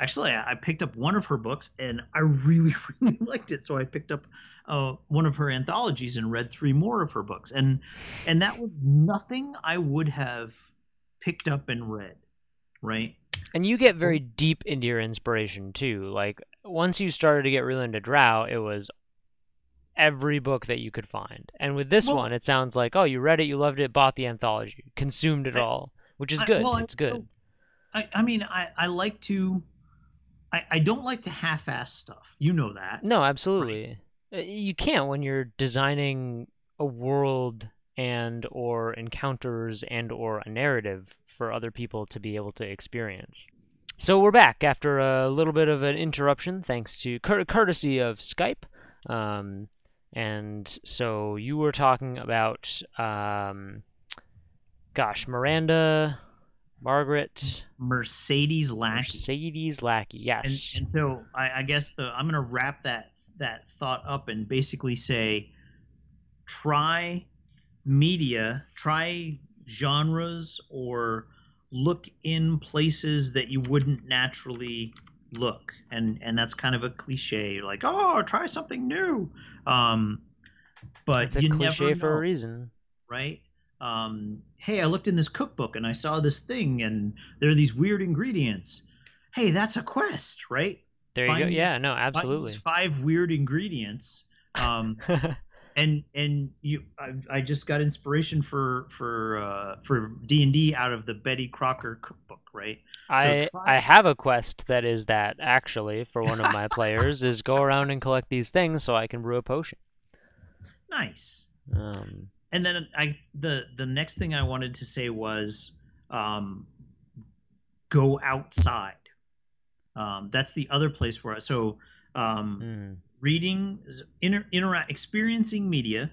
actually I, I, picked up one of her books and I really really liked it. So I picked up uh, one of her anthologies and read three more of her books, and and that was nothing I would have picked up and read, right? And you get very deep into your inspiration too. Like once you started to get really into Drow, it was every book that you could find. And with this Well- one, it sounds like, oh, you read it, you loved it, bought the anthology, consumed it I- all, which is I- good. well, I- it's good. so, I, I mean, I, I like to, I, I don't like to half-ass stuff. You know that. No, absolutely. Uh, You can't when you're designing a world and or encounters and or a narrative for other people to be able to experience. So we're back after a little bit of an interruption, thanks to cour- courtesy of Skype. Um, and so you were talking about, um, gosh, Miranda, Margaret, Mercedes Lackey. Mercedes Lackey. Yes. and so I, I guess the I'm gonna wrap that that thought up and basically say, try media, try genres, or look in places that you wouldn't naturally look, and and that's kind of a cliche, like oh, try something new, um, but it's a you cliche never for a reason. right? Um, hey, I looked in this cookbook and I saw this thing, and there are these weird ingredients. Hey, that's a quest, right? There you go. Yeah, no, absolutely. Five weird ingredients. Um, and and you, I, I just got inspiration for for uh, for D and D out of the Betty Crocker cookbook, right? I try- I have a quest that is that actually for one of my players is go around and collect these things so I can brew a potion. Nice. Um, and then I the the next thing I wanted to say was um, go outside. Um, that's the other place where I, so um, mm, reading inter, interact experiencing media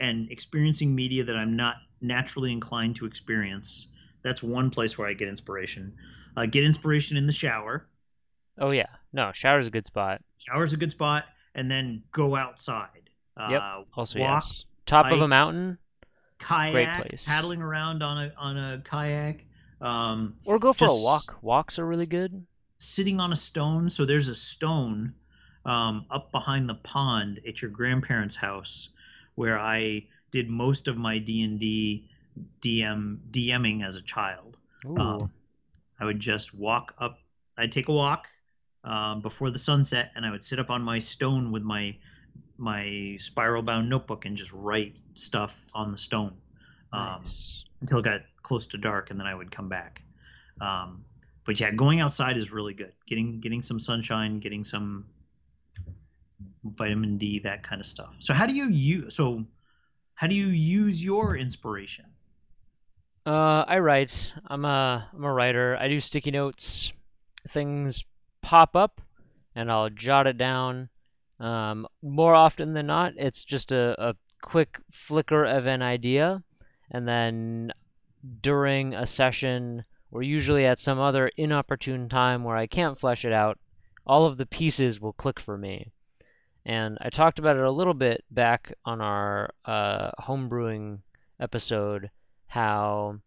and experiencing media that I'm not naturally inclined to experience. That's one place where I get inspiration. Uh, get inspiration in the shower. oh yeah, no, shower's a good spot. Shower's a good spot, and then go outside. Uh, Yep, Also walk, yes, top of a mountain kayak, place. paddling around on a on a kayak, um, or go for a walk. Walks are really good. sitting on a stone. So there's a stone um, up behind the pond at your grandparents' house where I did most of my D and D DM DMing as a child. Ooh, Um, I would just walk up. I'd take a walk um, before the sunset, and I would sit up on my stone with my my spiral bound notebook and just write stuff on the stone um, nice. until it got close to dark, and then I would come back. Um, but yeah, going outside is really good. Getting getting some sunshine, getting some vitamin D, that kind of stuff. So how do you use so how do you use your inspiration? Uh, I write. I'm a I'm a writer. I do sticky notes. Things pop up, and I'll jot it down. Um, more often than not, it's just a, a quick flicker of an idea, and then during a session, or usually at some other inopportune time where I can't flesh it out, all of the pieces will click for me. And I talked about it a little bit back on our uh, homebrewing episode how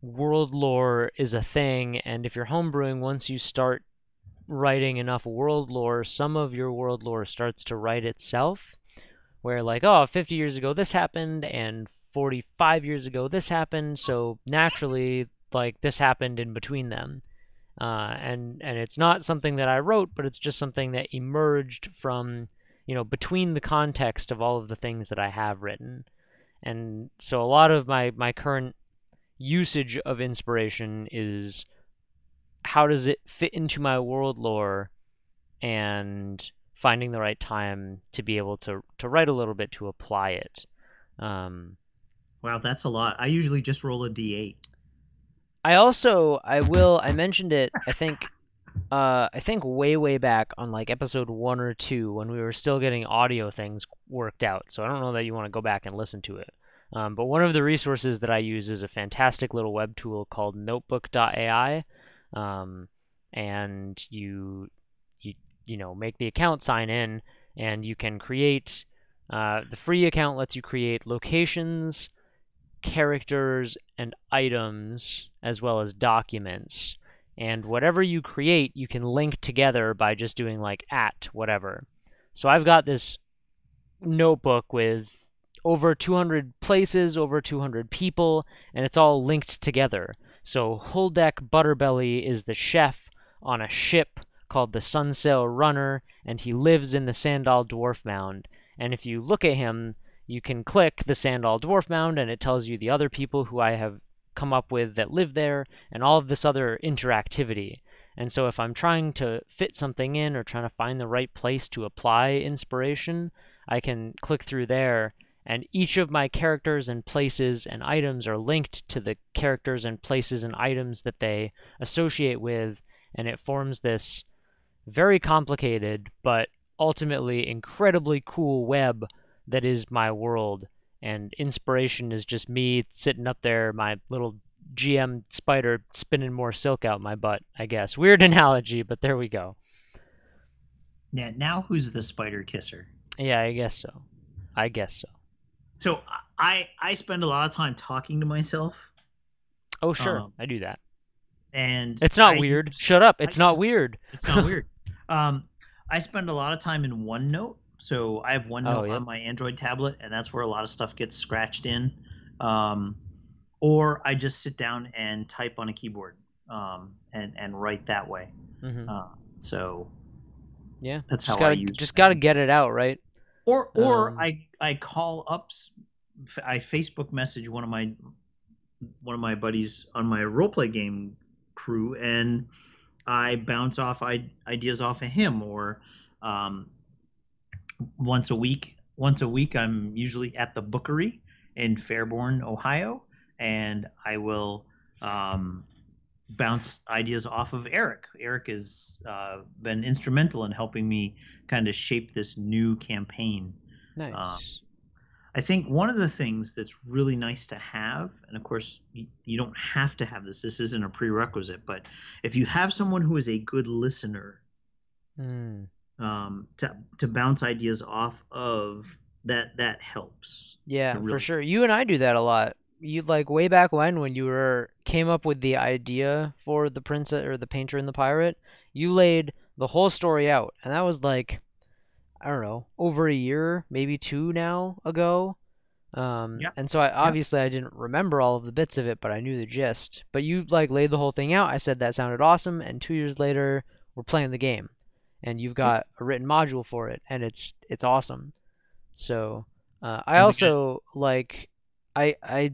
world lore is a thing, and if you're homebrewing, once you start writing enough world lore, some of your world lore starts to write itself. Where, like, oh, 50 years ago this happened, and 45 years ago this happened, so naturally, like, this happened in between them. Uh, and and it's not something that I wrote, but it's just something that emerged from, you know, between the context of all of the things that I have written. And so a lot of my, my current usage of inspiration is how does it fit into my world lore and finding the right time to be able to, to write a little bit to apply it. Um, Wow, that's a lot. I usually just roll a d8. I also I will I mentioned it I think uh I think way way back on like episode 1 or 2 when we were still getting audio things worked out. So I don't know that you want to go back and listen to it. Um, but one of the resources that I use is a fantastic little web tool called notebook.ai. Um, and you you you know make the account sign in and you can create uh, the free account lets you create locations characters and items as well as documents. And whatever you create, you can link together by just doing like at whatever. So I've got this notebook with over 200 places, over 200 people, and it's all linked together. So Huldek Butterbelly is the chef on a ship called the Sunsail Runner, and he lives in the Sandal Dwarf Mound. And if you look at him, you can click the Sandal Dwarf Mound, and it tells you the other people who I have come up with that live there, and all of this other interactivity. And so if I'm trying to fit something in or trying to find the right place to apply inspiration, I can click through there and each of my characters and places and items are linked to the characters and places and items that they associate with, and it forms this very complicated but ultimately incredibly cool web that is my world. And inspiration is just me sitting up there, my little GM spider spinning more silk out my butt, I guess. Weird analogy, but there we go. Yeah, now who's the spider kisser? Yeah, I guess so. I guess so. So I I spend a lot of time talking to myself. Oh sure, um, I do that. And it's not I weird. Use, Shut up. It's I not use, weird. It's not weird. Um, I spend a lot of time in OneNote. So I have OneNote Oh, yep. on my Android tablet, and that's where a lot of stuff gets scratched in. Um, or I just sit down and type on a keyboard um, and and write that way. hmm Uh, so yeah, that's just how I gotta use. just gotta get it out, right? Or or Um, I I call up, I Facebook message one of my one of my buddies on my roleplay game crew, and I bounce off I- ideas off of him. Or um, once a week, once a week, I'm usually at the Bookery in Fairborn, Ohio, and I will um, bounce ideas off of Eric. Eric has uh, been instrumental in helping me kind of shape this new campaign. Nice. Um, I think one of the things that's really nice to have, and of course, you, you don't have to have this, this isn't a prerequisite, but if you have someone who is a good listener Hmm. um, to, to bounce ideas off of, that that helps. Yeah, It for sure. You and I do that a lot. You like way back when when you were came up with the idea for the princess or the painter and the pirate, you laid the whole story out, and that was like I don't know, over a year, maybe two now ago. Um, Yeah. and so I obviously I didn't remember all of the bits of it, but I knew the gist. But you like laid the whole thing out. I said that sounded awesome, and two years later we're playing the game, and you've got a written module for it, and it's it's awesome. So uh, I also like I I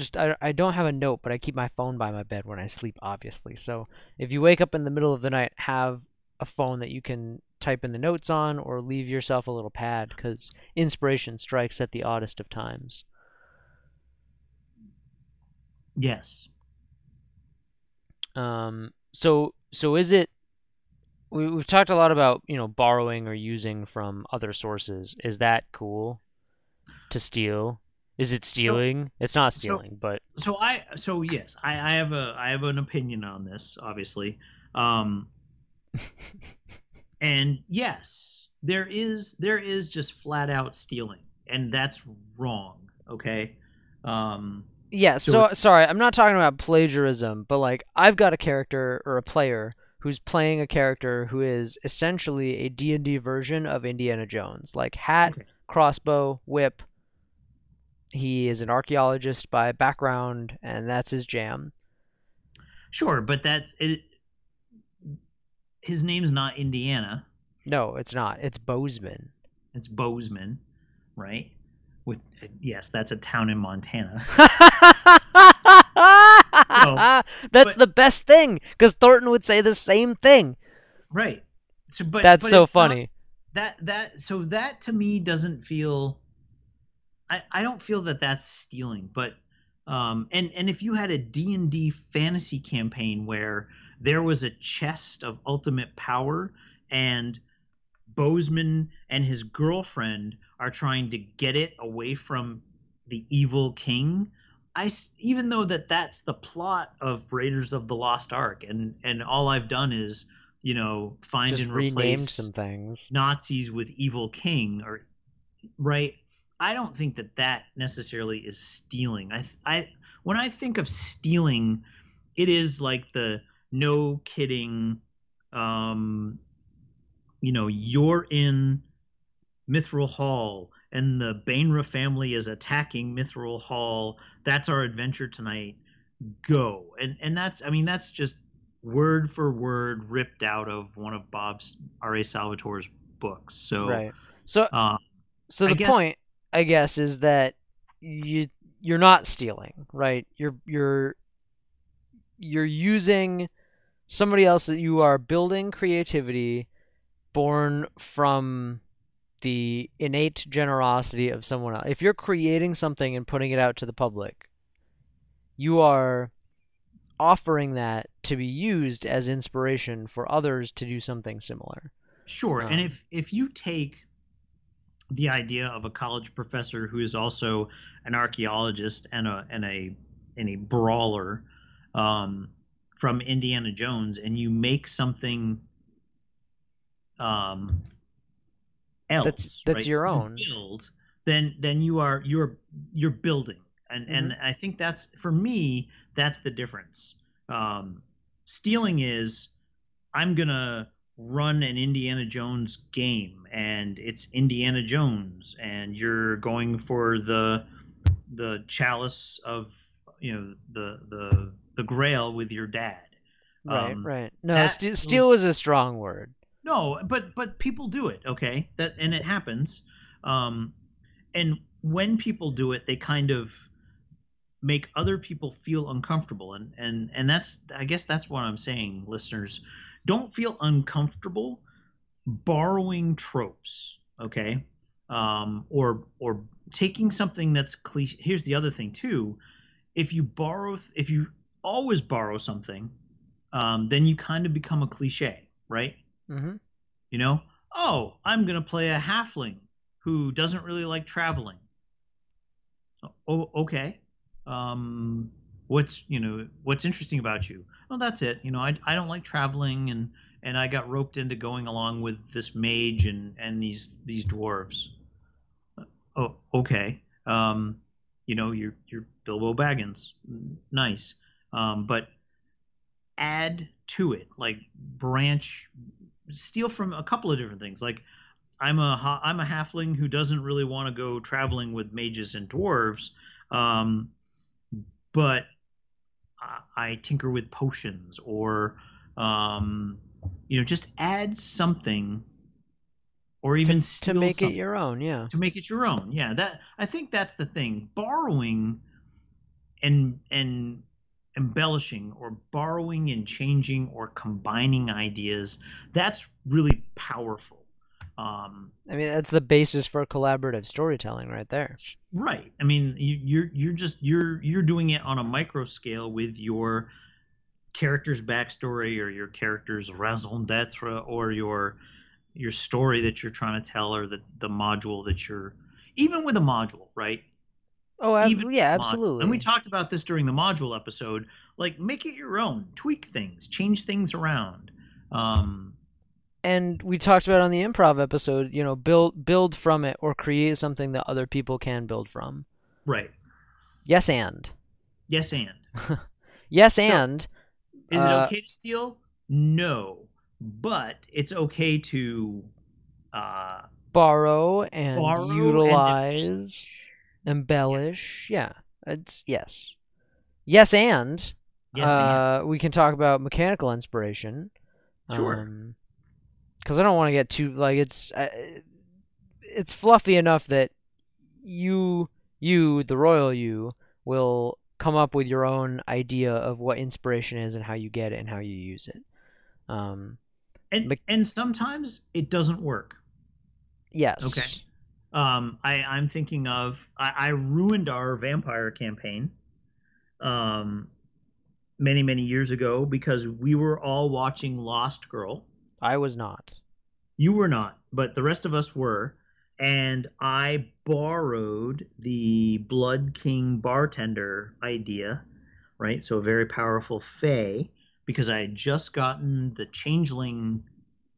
just I, I don't have a note, but I keep my phone by my bed when I sleep, obviously. So if you wake up in the middle of the night, have a phone that you can type in the notes on, or leave yourself a little pad, because inspiration strikes at the oddest of times. Yes. Um, so so is it? We we've talked a lot about you know borrowing or using from other sources. Is that cool? To steal? Is it stealing? it's not so- stealing, but so I so yes, I, I have a I have an opinion on this, obviously. Um and yes, there is there is just flat out stealing, and that's wrong, okay? Um Yeah, So so sorry, I'm not talking about plagiarism, but like I've got a character or a player who's playing a character who is essentially a D&D version of Indiana Jones. Like hat, Okay. crossbow, whip. He is an archaeologist by background and that's his jam. sure, but that's it his name's not Indiana, No, it's not. It's Bozeman. it's Bozeman, right? With yes, that's a town in Montana. That's but- the best thing cuz Thornton would say the same thing. right. So but That's but so it's not- funny. that that so that to me doesn't feel i i don't feel that that's stealing but um and and if you had a d&d fantasy campaign where there was a chest of ultimate power and bozeman and his girlfriend are trying to get it away from the evil king I even though that that's the plot of raiders of the lost ark and and all i've done is you know find Just and replace some things. Nazis with evil king or right I don't think that that necessarily is stealing I I when I think of stealing it is like the no kidding um you know you're in Mithril Hall and the Baenre family is attacking Mithril Hall. That's our adventure tonight. Go. And and that's I mean that's just word for word ripped out of one of Bob's R.A. Salvatore's books. So right. So uh, so the guess- point, I guess, is that you you're not stealing, right? You're you're you're using somebody else that you are building creativity born from the innate generosity of someone else. If you're creating something and putting it out to the public, you are offering that to be used as inspiration for others to do something similar. Sure. and Um, if if you take the idea of a college professor who is also an archaeologist and a and a and a brawler um, from Indiana Jones, and you make something um, else That's- that's right? your You own. build, then then you are you're you're building, and and Mm-hmm. I think that's for me that's the difference. Um, stealing is I'm gonna run an Indiana Jones game, and it's Indiana Jones, and you're going for the the chalice of you know the the the Grail with your dad. Right, Um, right. No, that feels- steal is a strong word. No, but but people do it, okay? That and it happens. Um, and when people do it, they kind of make other people feel uncomfortable, and and and that's I guess that's what I'm saying, listeners. Don't feel uncomfortable borrowing tropes, okay? Um, or or taking something that's cliche. Here's the other thing too: if you borrow, if you always borrow something, um, then you kind of become a cliche, right? hmm You know, oh, I'm going to play a halfling who doesn't really like traveling. Oh, okay. Um, what's you know what's interesting about you? Well, that's it. You know, I, I don't like traveling, and and I got roped into going along with this mage and and these these dwarves. Oh, okay. Um, you know, you're you're Bilbo Baggins. Nice. Um, but add to it, like branch steal from a couple of different things. Like I'm a I'm a halfling who doesn't really want to go traveling with mages and dwarves, um, but I, tinker with potions or um, you know just add something, or even To, steal to make something it your own, yeah. to make it your own. Yeah, that I think that's the thing. Borrowing and and embellishing or borrowing and changing or combining ideas, that's really powerful. Um, I mean, that's the basis for collaborative storytelling right there. right. I mean, you, you're you're just you're you're doing it on a micro scale with your character's backstory or your character's raison d'être or your your story that you're trying to tell or the the module that you're even with a module, right? Oh, ab- yeah, absolutely. And we talked about this during the module episode. Like, make it your own, tweak things, change things around. Um, and we talked about on the improv episode, you know, build build from it or create something that other people can build from. right. Yes, and Yes, and yes, and is it Uh, okay to steal? No, but it's okay to uh, borrow and borrow and utilize, embellish. embellish. Yeah, it's yes, yes, and Yes, uh, we can talk about mechanical inspiration. Sure. Because I don't want to get too like it's uh, it's fluffy enough that you you the royal you will come up with your own idea of what inspiration is and how you get it and how you use it. Um, and mech- and sometimes it doesn't work. yes. Okay. Um, I, I'm thinking of I, I ruined our vampire campaign um, many many years ago because we were all watching Lost Girl. I was not. You were not, but the rest of us were, and I borrowed the Blood King bartender idea, right? So a very powerful Fae, because I had just gotten the Changeling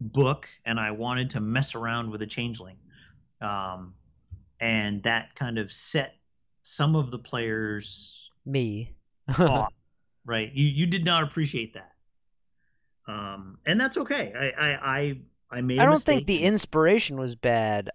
book and I wanted to mess around with a Changeling. Um, and that kind of set some of the players Me. off, right? You you did not appreciate that, um, and that's okay. I I I, I made. I don't think the inspiration was bad.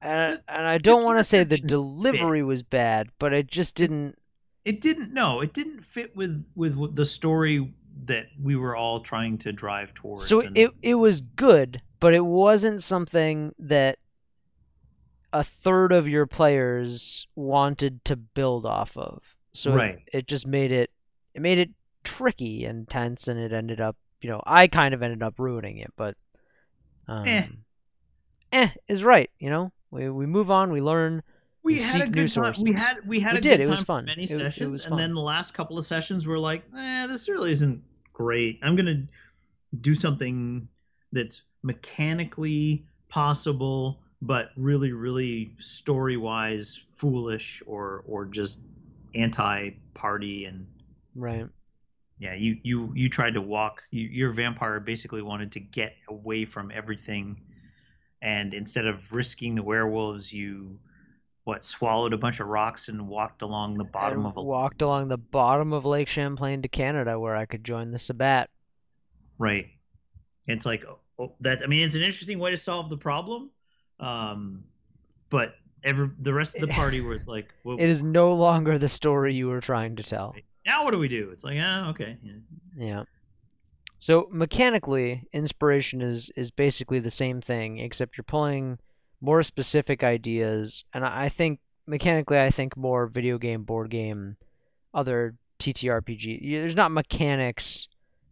and, and I don't want to say the delivery was bad, but it just didn't. It didn't. No, it didn't fit with with the story that we were all trying to drive towards. So and- it it was good, but it wasn't something that a third of your players wanted to build off of. So it- Right. it, just made it it made it tricky and tense, and it ended up you know I kind of ended up ruining it, but um, Eh. eh is right. You know we we move on, we learn. we you had a good time. We had we had We a did, good it was time fun. many It was- sessions, was and fun. then the last couple of sessions were like, eh, this really isn't great. I'm gonna do something that's mechanically possible, but really, really story wise foolish or or just anti party and Right. Yeah you you you tried to walk you, your vampire basically wanted to get away from everything and instead of risking the werewolves you what swallowed a bunch of rocks and walked along the bottom I of a walked along the bottom of Lake Champlain to Canada, where I could join the Sabbat. right it's like oh, that i mean it's an interesting way to solve the problem um but every the rest of the party was like well, It is no longer the story you were trying to tell. Now what do we do it's like ah okay yeah. Yeah. So mechanically, inspiration is is basically the same thing, except you're pulling more specific ideas, and I think mechanically, I think more video game, board game, other TTRPG. There's not mechanics,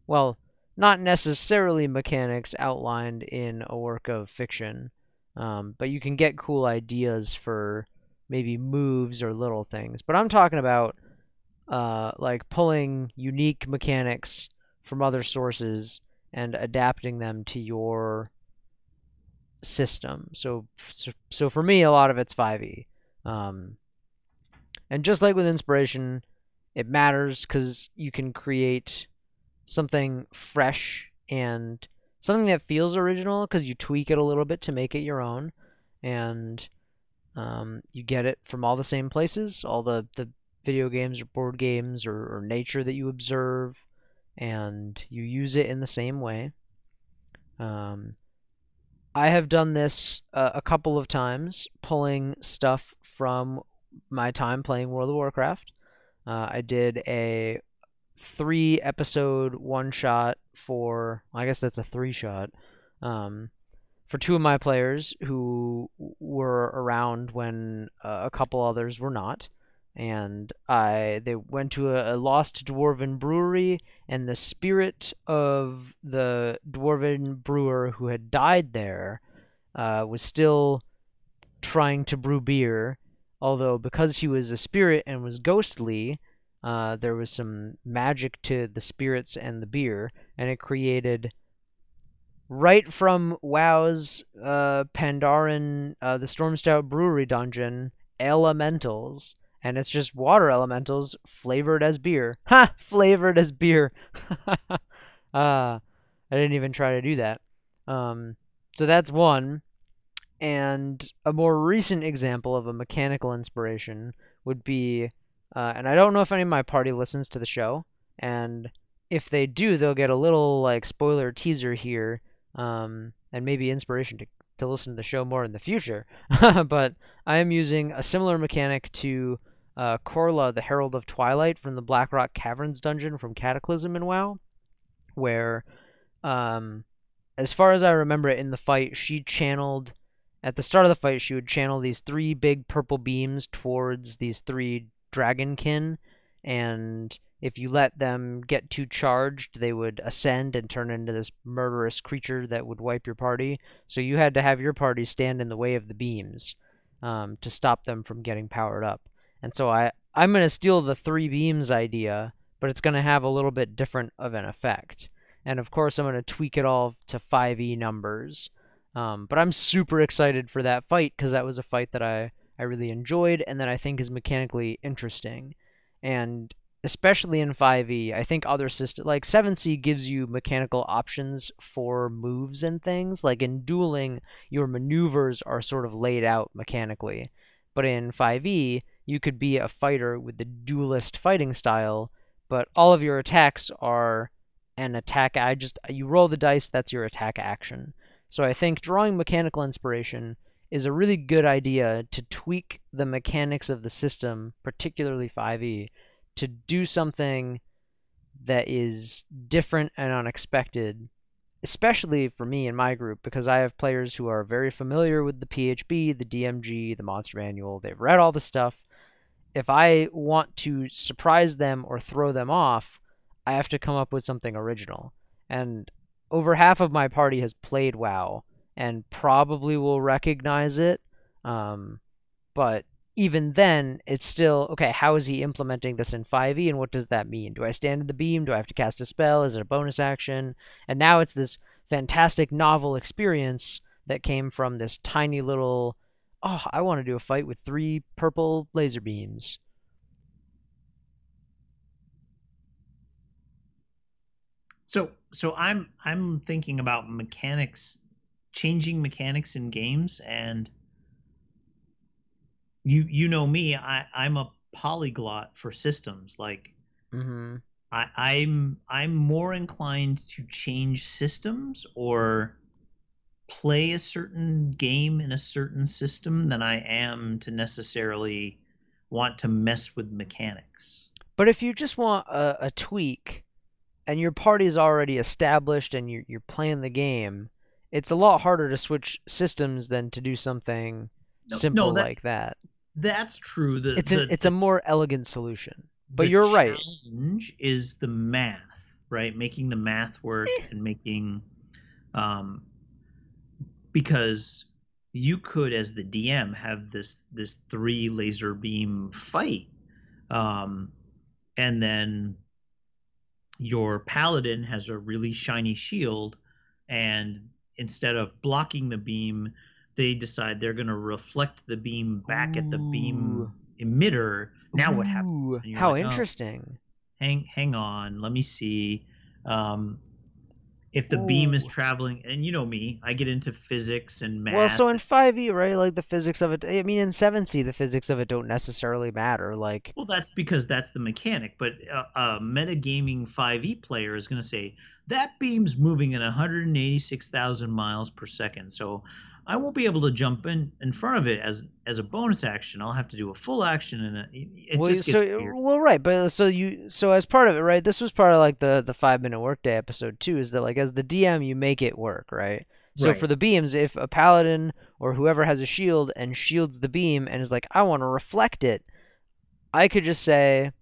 well, not necessarily mechanics outlined in a work of fiction, um, but you can get cool ideas for maybe moves or little things. But I'm talking about uh, like pulling unique mechanics from other sources and adapting them to your system. So, so, so for me, a lot of it's 5e. Um, and just like with inspiration, it matters because you can create something fresh and something that feels original because you tweak it a little bit to make it your own. And um, you get it from all the same places, all the, the video games or board games or, or nature that you observe, and you use it in the same way. Um, I have done this uh, a couple of times, pulling stuff from my time playing World of Warcraft. Uh, I did a three episode one shot for, I guess that's a three shot, um, for two of my players who were around when uh, a couple others were not and I they went to a, a lost dwarven brewery, and the spirit of the dwarven brewer who had died there uh, was still trying to brew beer. Although because he was a spirit and was ghostly, uh, there was some magic to the spirits and the beer, and it created right from WoW's uh, Pandaren, uh, the Stormstout Brewery dungeon, elementals and it's just water elementals flavored as beer. Ha! Flavored as beer. uh, I didn't even try to do that. Um, so that's one. And a more recent example of a mechanical inspiration would be, uh, and I don't know if any of my party listens to the show, and if they do, they'll get a little like spoiler teaser here, um, and maybe inspiration to to listen to the show more in the future. but I am using a similar mechanic to uh, Corla, the Herald of Twilight from the Blackrock Caverns dungeon from Cataclysm in WoW, where, um, as far as I remember it in the fight, she channeled, at the start of the fight, she would channel these three big purple beams towards these three dragonkin, and if you let them get too charged, they would ascend and turn into this murderous creature that would wipe your party. So you had to have your party stand in the way of the beams um, to stop them from getting powered up. And so I, I'm going to steal the three beams idea, but it's going to have a little bit different of an effect. And of course, I'm going to tweak it all to 5e numbers. Um, but I'm super excited for that fight because that was a fight that I, I really enjoyed and that I think is mechanically interesting. And especially in 5e, I think other systems, like 7th Sea, gives you mechanical options for moves and things. Like in dueling, your maneuvers are sort of laid out mechanically. But in 5e, you could be a fighter with the duelist fighting style, but all of your attacks are an attack. I just you roll the dice. That's your attack action. So I think drawing mechanical inspiration is a really good idea to tweak the mechanics of the system, particularly 5e, to do something that is different and unexpected, especially for me and my group, because I have players who are very familiar with the PHB, the DMG, the Monster Manual. They've read all the stuff. If I want to surprise them or throw them off, I have to come up with something original. And over half of my party has played WoW and probably will recognize it. Um, but even then, it's still okay. How is he implementing this in 5e, and what does that mean? Do I stand in the beam? Do I have to cast a spell? Is it a bonus action? And now it's this fantastic novel experience that came from this tiny little. Oh, I want to do a fight with three purple laser beams. So, so I'm I'm thinking about mechanics, changing mechanics in games, and you you know me i i'm a polyglot for systems like mm-hmm. I, i'm i'm more inclined to change systems or play a certain game in a certain system than i am to necessarily want to mess with mechanics but if you just want a, a tweak and your party is already established and you're, you're playing the game it's a lot harder to switch systems than to do something no, simple no, that, like that that's true. The, it's the, a, it's a more elegant solution. But you're right. Challenge is the math, right? Making the math work eh. and making, um, because you could, as the DM, have this this three laser beam fight, um, and then your paladin has a really shiny shield, and instead of blocking the beam, they decide they're going to reflect the beam back Ooh. at the beam emitter. Now Ooh, what happens? How like, interesting. Oh, hang hang on, let me see. Um, if the Ooh. beam is traveling, and you know me, I get into physics and math. Well, so in 5e, right, like the physics of it, I mean, in 7th Sea, the physics of it don't necessarily matter. Like, well, that's because that's the mechanic. But a, a metagaming 5e player is going to say that beam's moving at 186,000 miles per second. So I won't be able to jump in in front of it as as a bonus action. I'll have to do a full action, and uh, it, it well, just gets so, weird. Well, right, but uh, so you so as part of it, right? This was part of like the the five minute workday episode too. Is that like as the DM you make it work, right? So right. for the beams, if a paladin or whoever has a shield and shields the beam and is like, I want to reflect it, I could just say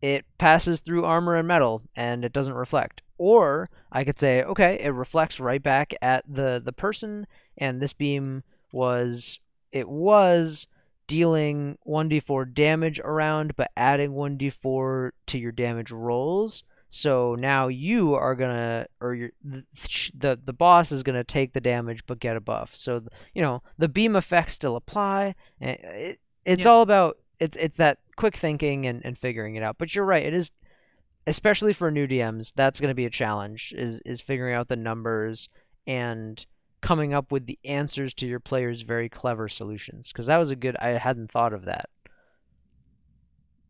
it passes through armor and metal and it doesn't reflect. Or I could say, okay, it reflects right back at the the person and this beam was it was dealing 1d4 damage around but adding 1d4 to your damage rolls. So now you are gonna or your the the boss is gonna take the damage but get a buff. So you know the beam effects still apply uh, it, it's yeah. all about it's it's that quick thinking and, and figuring it out. But you're right it is especially for new dms that's going to be a challenge is is figuring out the numbers and coming up with the answers to your players' very clever solutions. Because that was a good. I hadn't thought of that.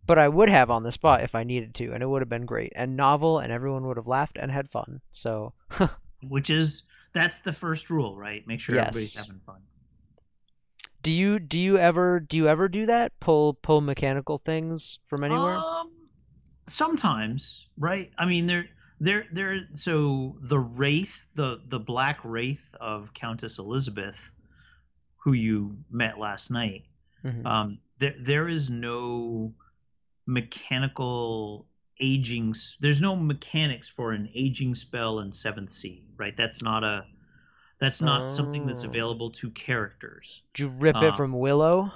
But I would have on the spot if I needed to, and it would have been great and novel, and everyone would have laughed and had fun. So, which is that's the first rule, right? Make sure yes. everybody's having fun. Do you do you ever do you ever do that? Pull pull mechanical things from anywhere? Um, sometimes, right? I mean, there there, there. So the wraith, the the black wraith of Countess Elizabeth, who you met last night. Mm-hmm. Um, there, there is no mechanical aging. There's no mechanics for an aging spell in Seventh Sea, right? That's not a. That's not oh. something that's oh. available to characters. Did you rip um, it from Willow?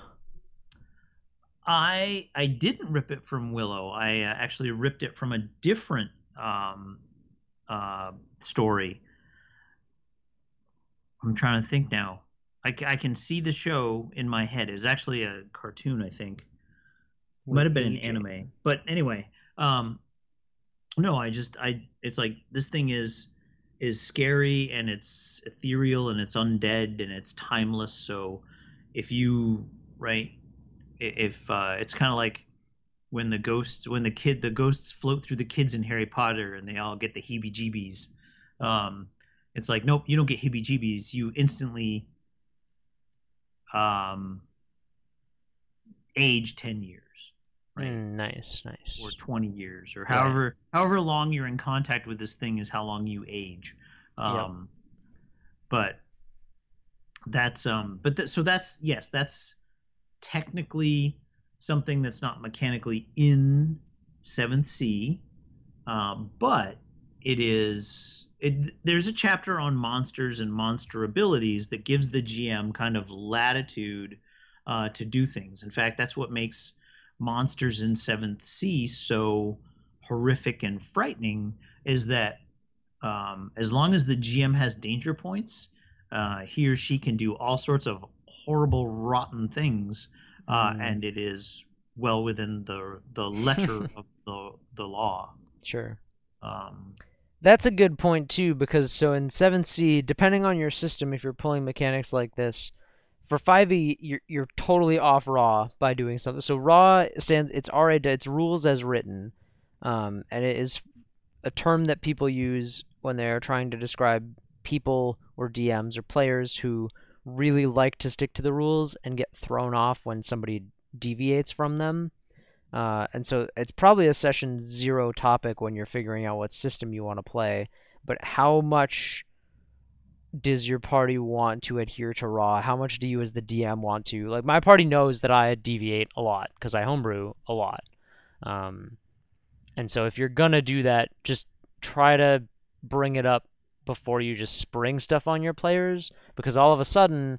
I I didn't rip it from Willow. I uh, actually ripped it from a different um, uh, story. I'm trying to think now. I, I can see the show in my head. It was actually a cartoon, I think. Might have been an anime, but anyway. Um, no, I just I. It's like this thing is is scary and it's ethereal and it's undead and it's timeless. So if you right, if uh, it's kind of like when the ghosts when the kid the ghosts float through the kids in Harry Potter and they all get the heebie-jeebies. Um, it's like nope, you don't get heebie-jeebies. You instantly um, age 10 years right Mm, nice, nice. or 20 years or however however long you're in contact with this thing is how long you age um but that's um but th- so that's yes that's technically something that's not mechanically in 7th sea um, but it is it, there's a chapter on monsters and monster abilities that gives the gm kind of latitude uh, to do things. In fact that's what makes monsters in seventh sea so horrific and frightening is that um, as long as the gm has danger points uh, he or she can do all sorts of horrible rotten things uh, Mm. and it is well within the the letter of the the law Sure. um, That's a good point too, because so in 7th Sea, depending on your system, if you're pulling mechanics like this, for 5e, you're you're totally off raw by doing something. So raw stands it's RA it's rules as written, um, and it is a term that people use when they're trying to describe people or DMs or players who really like to stick to the rules and get thrown off when somebody deviates from them. Uh, and so it's probably a session zero topic when you're figuring out what system you want to play. But how much does your party want to adhere to raw? How much do you, as the DM, want to? Like my party knows that I deviate a lot because I homebrew a lot. Um, and so if you're gonna do that, just try to bring it up before you just spring stuff on your players because all of a sudden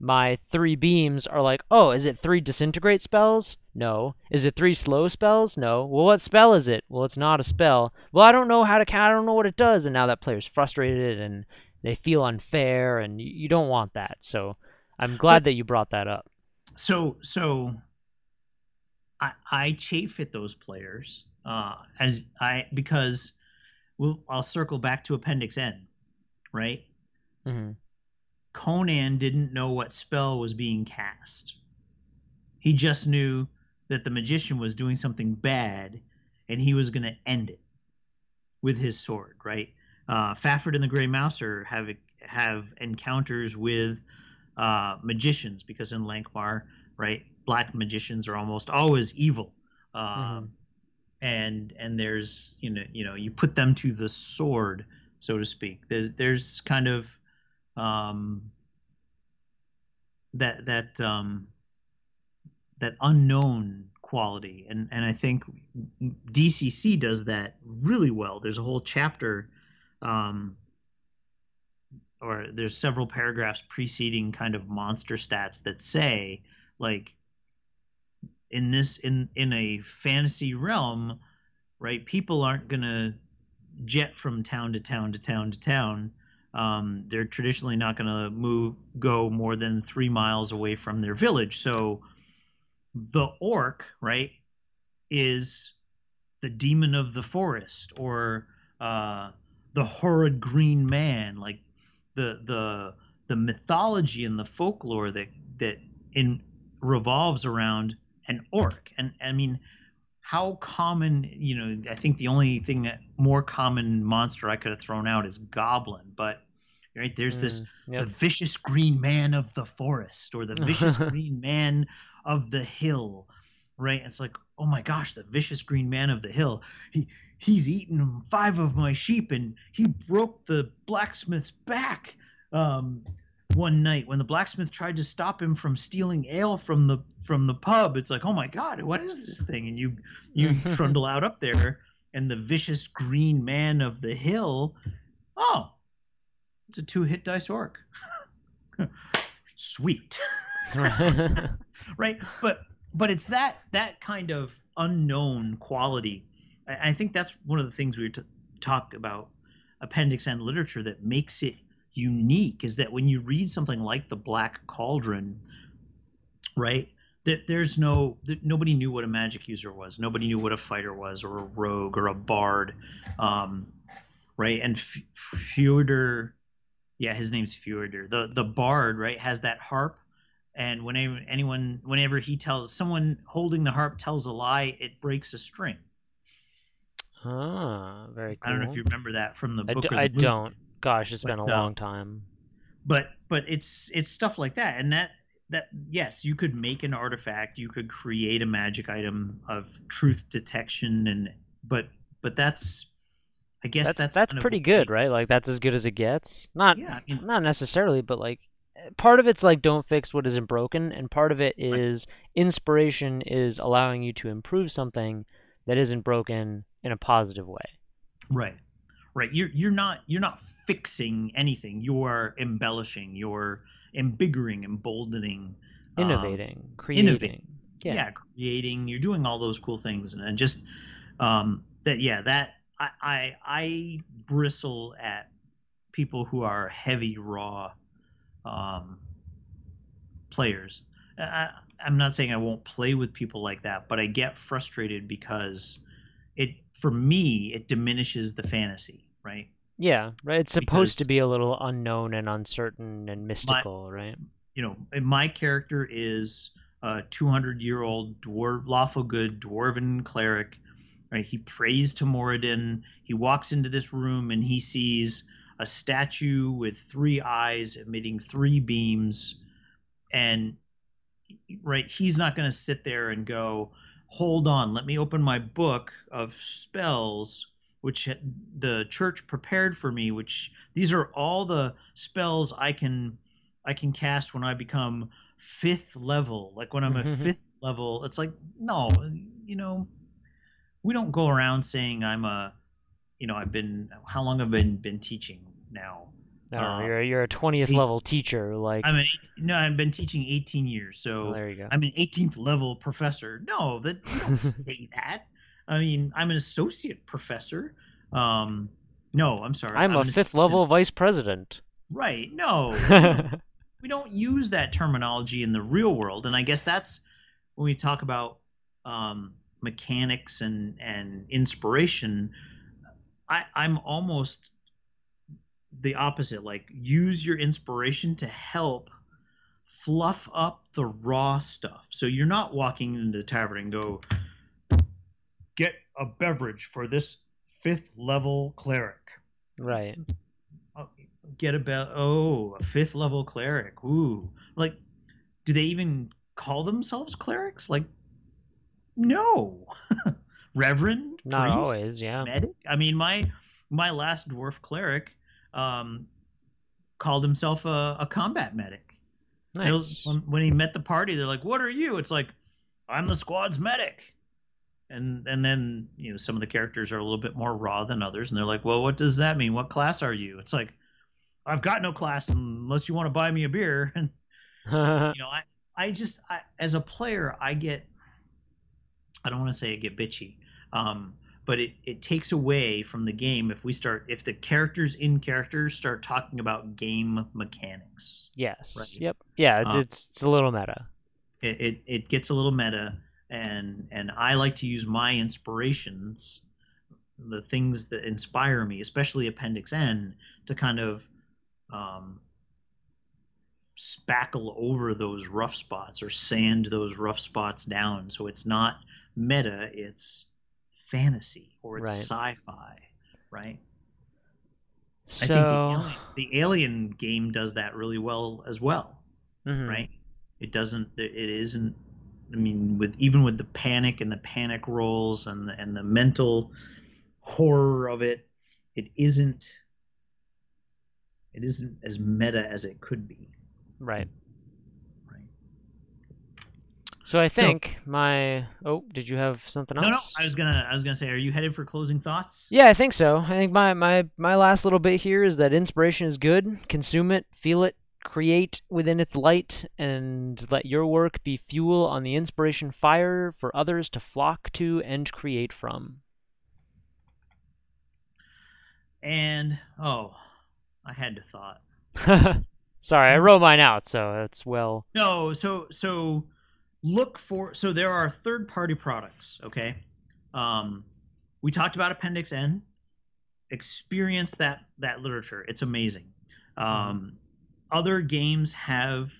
my three beams are like, oh, is it three disintegrate spells? No. Is it three slow spells? No. Well, what spell is it? Well, it's not a spell. Well, I don't know how to count. I don't know what it does. And now that player's frustrated and they feel unfair, and you, you don't want that. So I'm glad But- that you brought that up. so so I, I chafe at those players uh, as I because we'll, I'll circle back to Appendix N, right? hmm Conan didn't know what spell was being cast. He just knew that the magician was doing something bad and he was going to end it with his sword, right? Uh, Fafhrd and the Grey Mouser have have encounters with uh, magicians because in Lankhmar, right, black magicians are almost always evil. Um, Mhm. And and there's you know you know you put them to the sword, so to speak. There's there's kind of um, that that um, that unknown quality, and and I think DCC does that really well. There's a whole chapter, um, or there's several paragraphs preceding kind of monster stats that say like in this in in a fantasy realm, right? People aren't gonna jet from town to town to town to town um, they're traditionally not going to move go more than three miles away from their village so the orc right is the demon of the forest or uh, the horrid green man like the the the mythology and the folklore that that in revolves around an orc. And i mean how common you know i think the only thing that more common monster i could have thrown out is goblin but right there's this Mm, the vicious green man of the forest or the vicious green man of the hill right? It's like oh my gosh the vicious green man of the hill. He he's eaten five of my sheep and he broke the blacksmith's back. Um one night when the blacksmith tried to stop him from stealing ale from the from the pub. It's like oh my god what is this thing? And you you trundle out up there and the vicious green man of the hill oh it's a two hit dice orc. Sweet. Right? But but it's that that kind of unknown quality. I, I think that's one of the things we t- talk about appendix N literature that makes it unique is that when you read something like the black cauldron right that there's no that nobody knew what a magic user was. Nobody knew what a fighter was or a rogue or a bard um, right? And F- Fflewddur yeah his name's Fflewddur. The the bard right has that harp and whenever anyone whenever he tells someone holding the harp tells a lie it breaks a string. Ah, very cool. i don't know if you remember that from the book d- or the I don't. Gosh, it's been a uh, long time. but but it's it's stuff like that and that that yes, you could make an artifact, you could create a magic item of truth detection, and but but that's I guess That's that's that's kind of pretty good, right? Like that's as good as it gets. Not yeah, I mean, not necessarily, but like part of it's like don't fix what isn't broken, and part of it is Right. inspiration is allowing you to improve something that isn't broken in a positive way. right, right. You're you're not you're not fixing anything. You're embellishing. You're embiggering, emboldening, um, Innovating, creating. innovate- Yeah. yeah. creating you're doing all those cool things and, and just um that yeah that I, I i bristle at people who are heavy raw um players I, i'm not saying i won't play with people like that but i get frustrated because it for me it diminishes the fantasy right Yeah, right. It's supposed to be a little unknown and uncertain and mystical, right? you know, my character is a 200 year old dwarf, lawful good dwarven cleric. Right? He prays to Moradin. He walks into this room and he sees a statue with three eyes emitting three beams. And, right, he's not going to sit there and go, hold on, let me open my book of spells, which the church prepared for me, which these are all the spells I can I can cast when I become fifth level. Like when I'm a fifth level, it's like no, you know, we don't go around saying I'm a, you know, I've been how long have I been been teaching now? I Uh, you're you're a twentieth level teacher, like I'm an no, I've been teaching 18 years, so well, there you go. I'm an 18th level professor. No, that you don't say that. I mean, I'm an associate professor. Um, no, I'm sorry. I'm a fifth assistant- level vice president. Right? No, we don't use that terminology in the real world and i guess that's when we talk about um, mechanics and and inspiration i i'm almost the opposite like use your inspiration to help fluff up the raw stuff so you're not walking into the tavern and go a beverage for this fifth level cleric right. Oh, get a bell. Oh, a fifth level cleric. Ooh, like, do they even call themselves clerics? Like, no, reverend, Not priest, always, yeah. medic. I mean, my my last dwarf cleric um, called himself a, a combat medic. It was- Nice. when, when he met the party, they're like, "What are you?" It's like, "I'm the squad's medic." And and then you know some of the characters are a little bit more raw than others, and they're like, "Well, what does that mean? What class are you?" It's like, "I've got no class unless you want to buy me a beer." And you know, I I just I, as a player, I get I don't want to say I get bitchy, um, but it it takes away from the game if we start if the characters in characters start talking about game mechanics. yes. Right. Yep. Yeah, it's, Um, it's it's a little meta. it, it, it gets a little meta and and I like to use my inspirations the things that inspire me especially appendix N to kind of um, spackle over those rough spots or sand those rough spots down so it's not meta it's fantasy or it's Right. sci-fi right So, I think the alien, the alien game does that really well as well mhm. right? It doesn't. It isn't. I mean, with even with the panic and the panic rolls and the, and the mental horror of it, it isn't. It isn't as meta as it could be. Right. Right. So I So- think my oh, did you have something else? No, no. I was gonna. I was gonna say, are you headed for closing thoughts? Yeah, I think so. I think my, my, my last little bit here is that inspiration is good. Consume it, feel it, create within its light, and let your work be fuel on the inspiration fire for others to flock to and create from. And oh, I had to thought. Sorry, I wrote mine out, so it's well. No, so so look for so there are third party products, okay? Um we talked about Appendix N. Experience that that literature. It's amazing. Um other games have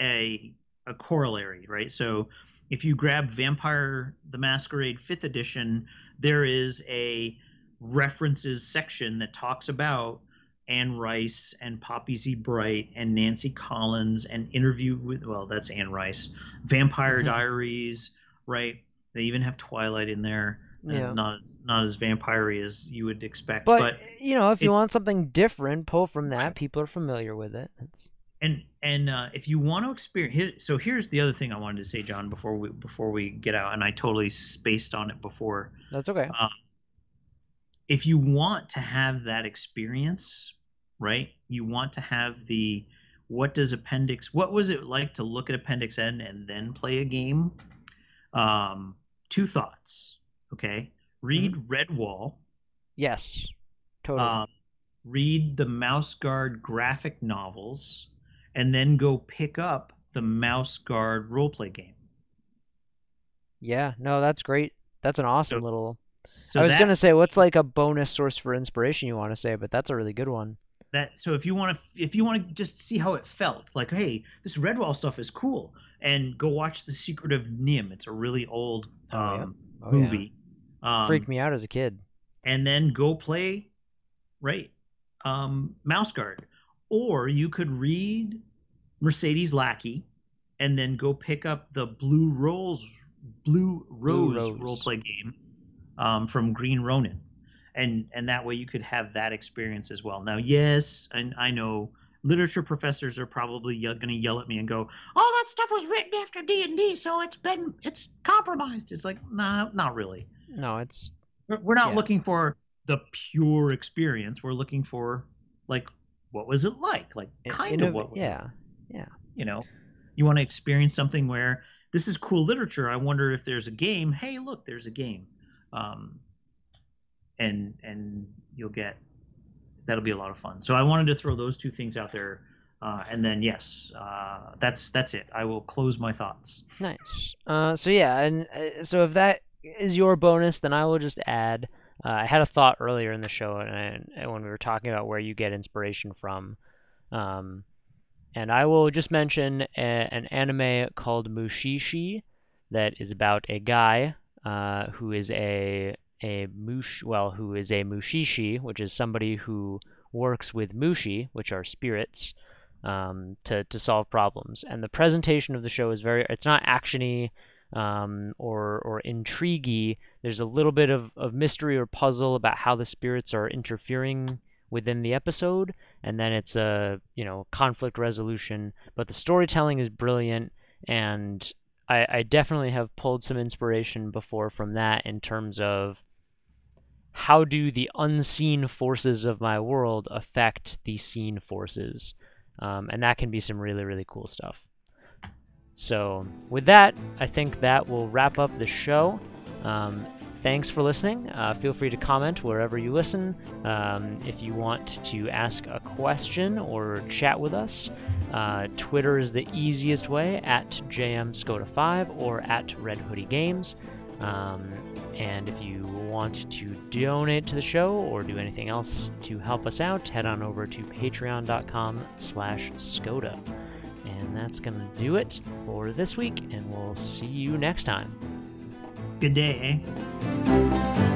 a a corollary, right? So if you grab Vampire the Masquerade 5th edition, there is a references section that talks about Anne Rice and Poppy Z. Brite and Nancy Collins and Interview with well, that's Anne Rice, Vampire Mhm. Diaries, right? They even have Twilight in there. Uh, Yeah. Not not as vampire as you would expect, But, but you know, if you want something different, pull from that. People are familiar with it. It's, and and uh, if you want to experience here, so here's the other thing I wanted to say, John, before we before we get out, and I totally spaced on it before. that's okay. If you want to have that experience, right? You want to have the what does Appendix? What was it like to look at Appendix N and then play a game? Um, two thoughts. Okay, read Redwall. Yes, totally. um, read the Mouse Guard graphic novels, and then go pick up the Mouse Guard roleplay game. yeah, no, that's great. That's an awesome so- little. So I was that, gonna say, what's like a bonus source for inspiration you want to say, but that's a really good one. that so if you want to if you want to just see how it felt, like hey, this Redwall stuff is cool, and go watch The Secret of NIMH. It's a really old Oh, yeah. um, Oh, yeah. Um, Freaked me out as a kid. and then go play right um, mouse guard. Or you could read mercedes lackey and then go pick up the blue rose blue rose, Rose. roleplay game um, from green ronin. And and that way you could have that experience as well. Now yes and i know literature professors are probably ye- going to yell at me and go "All that stuff was written after d&d so it's been it's compromised. It's like nah not really No, it's we're not Yeah. looking for the pure experience. We're looking for like what was it like? Like kind of what was yeah. it? You know, you want to experience something where this is cool literature. I wonder if there's a game. Hey, look, there's a game. Um, and and you'll get that'll be a lot of fun. So I wanted to throw those two things out there. Uh, and then yes, uh, that's that's it. I will close my thoughts. Nice. Uh, so yeah, and uh, so if that is your bonus, then I will just add. Uh, I had a thought earlier in the show, and, and when we were talking about where you get inspiration from, um, and I will just mention a, an anime called Mushishi, that is about a guy uh, who is a a mush well who is a mushishi, which is somebody who works with mushi, which are spirits, um, to to solve problems. And the presentation of the show is very it's not actiony um, or or intriguey. There's a little bit of, of mystery or puzzle about how the spirits are interfering within the episode, and then it's a you know conflict resolution. But the storytelling is brilliant, and I, I definitely have pulled some inspiration before from that in terms of how do the unseen forces of my world affect the seen forces, um, and that can be some really really cool stuff. So with that, I think that will wrap up the show. Um, thanks for listening. Uh, feel free to comment wherever you listen. Um, if you want to ask a question or chat with us, uh, Twitter is the easiest way at jmscoda5 or at Red Hoodie Games. Um, and if you want to donate to the show or do anything else to help us out, head on over to patreon.com slash Skoda. And that's going to do it for this week, and we'll see you next time. Good day, eh?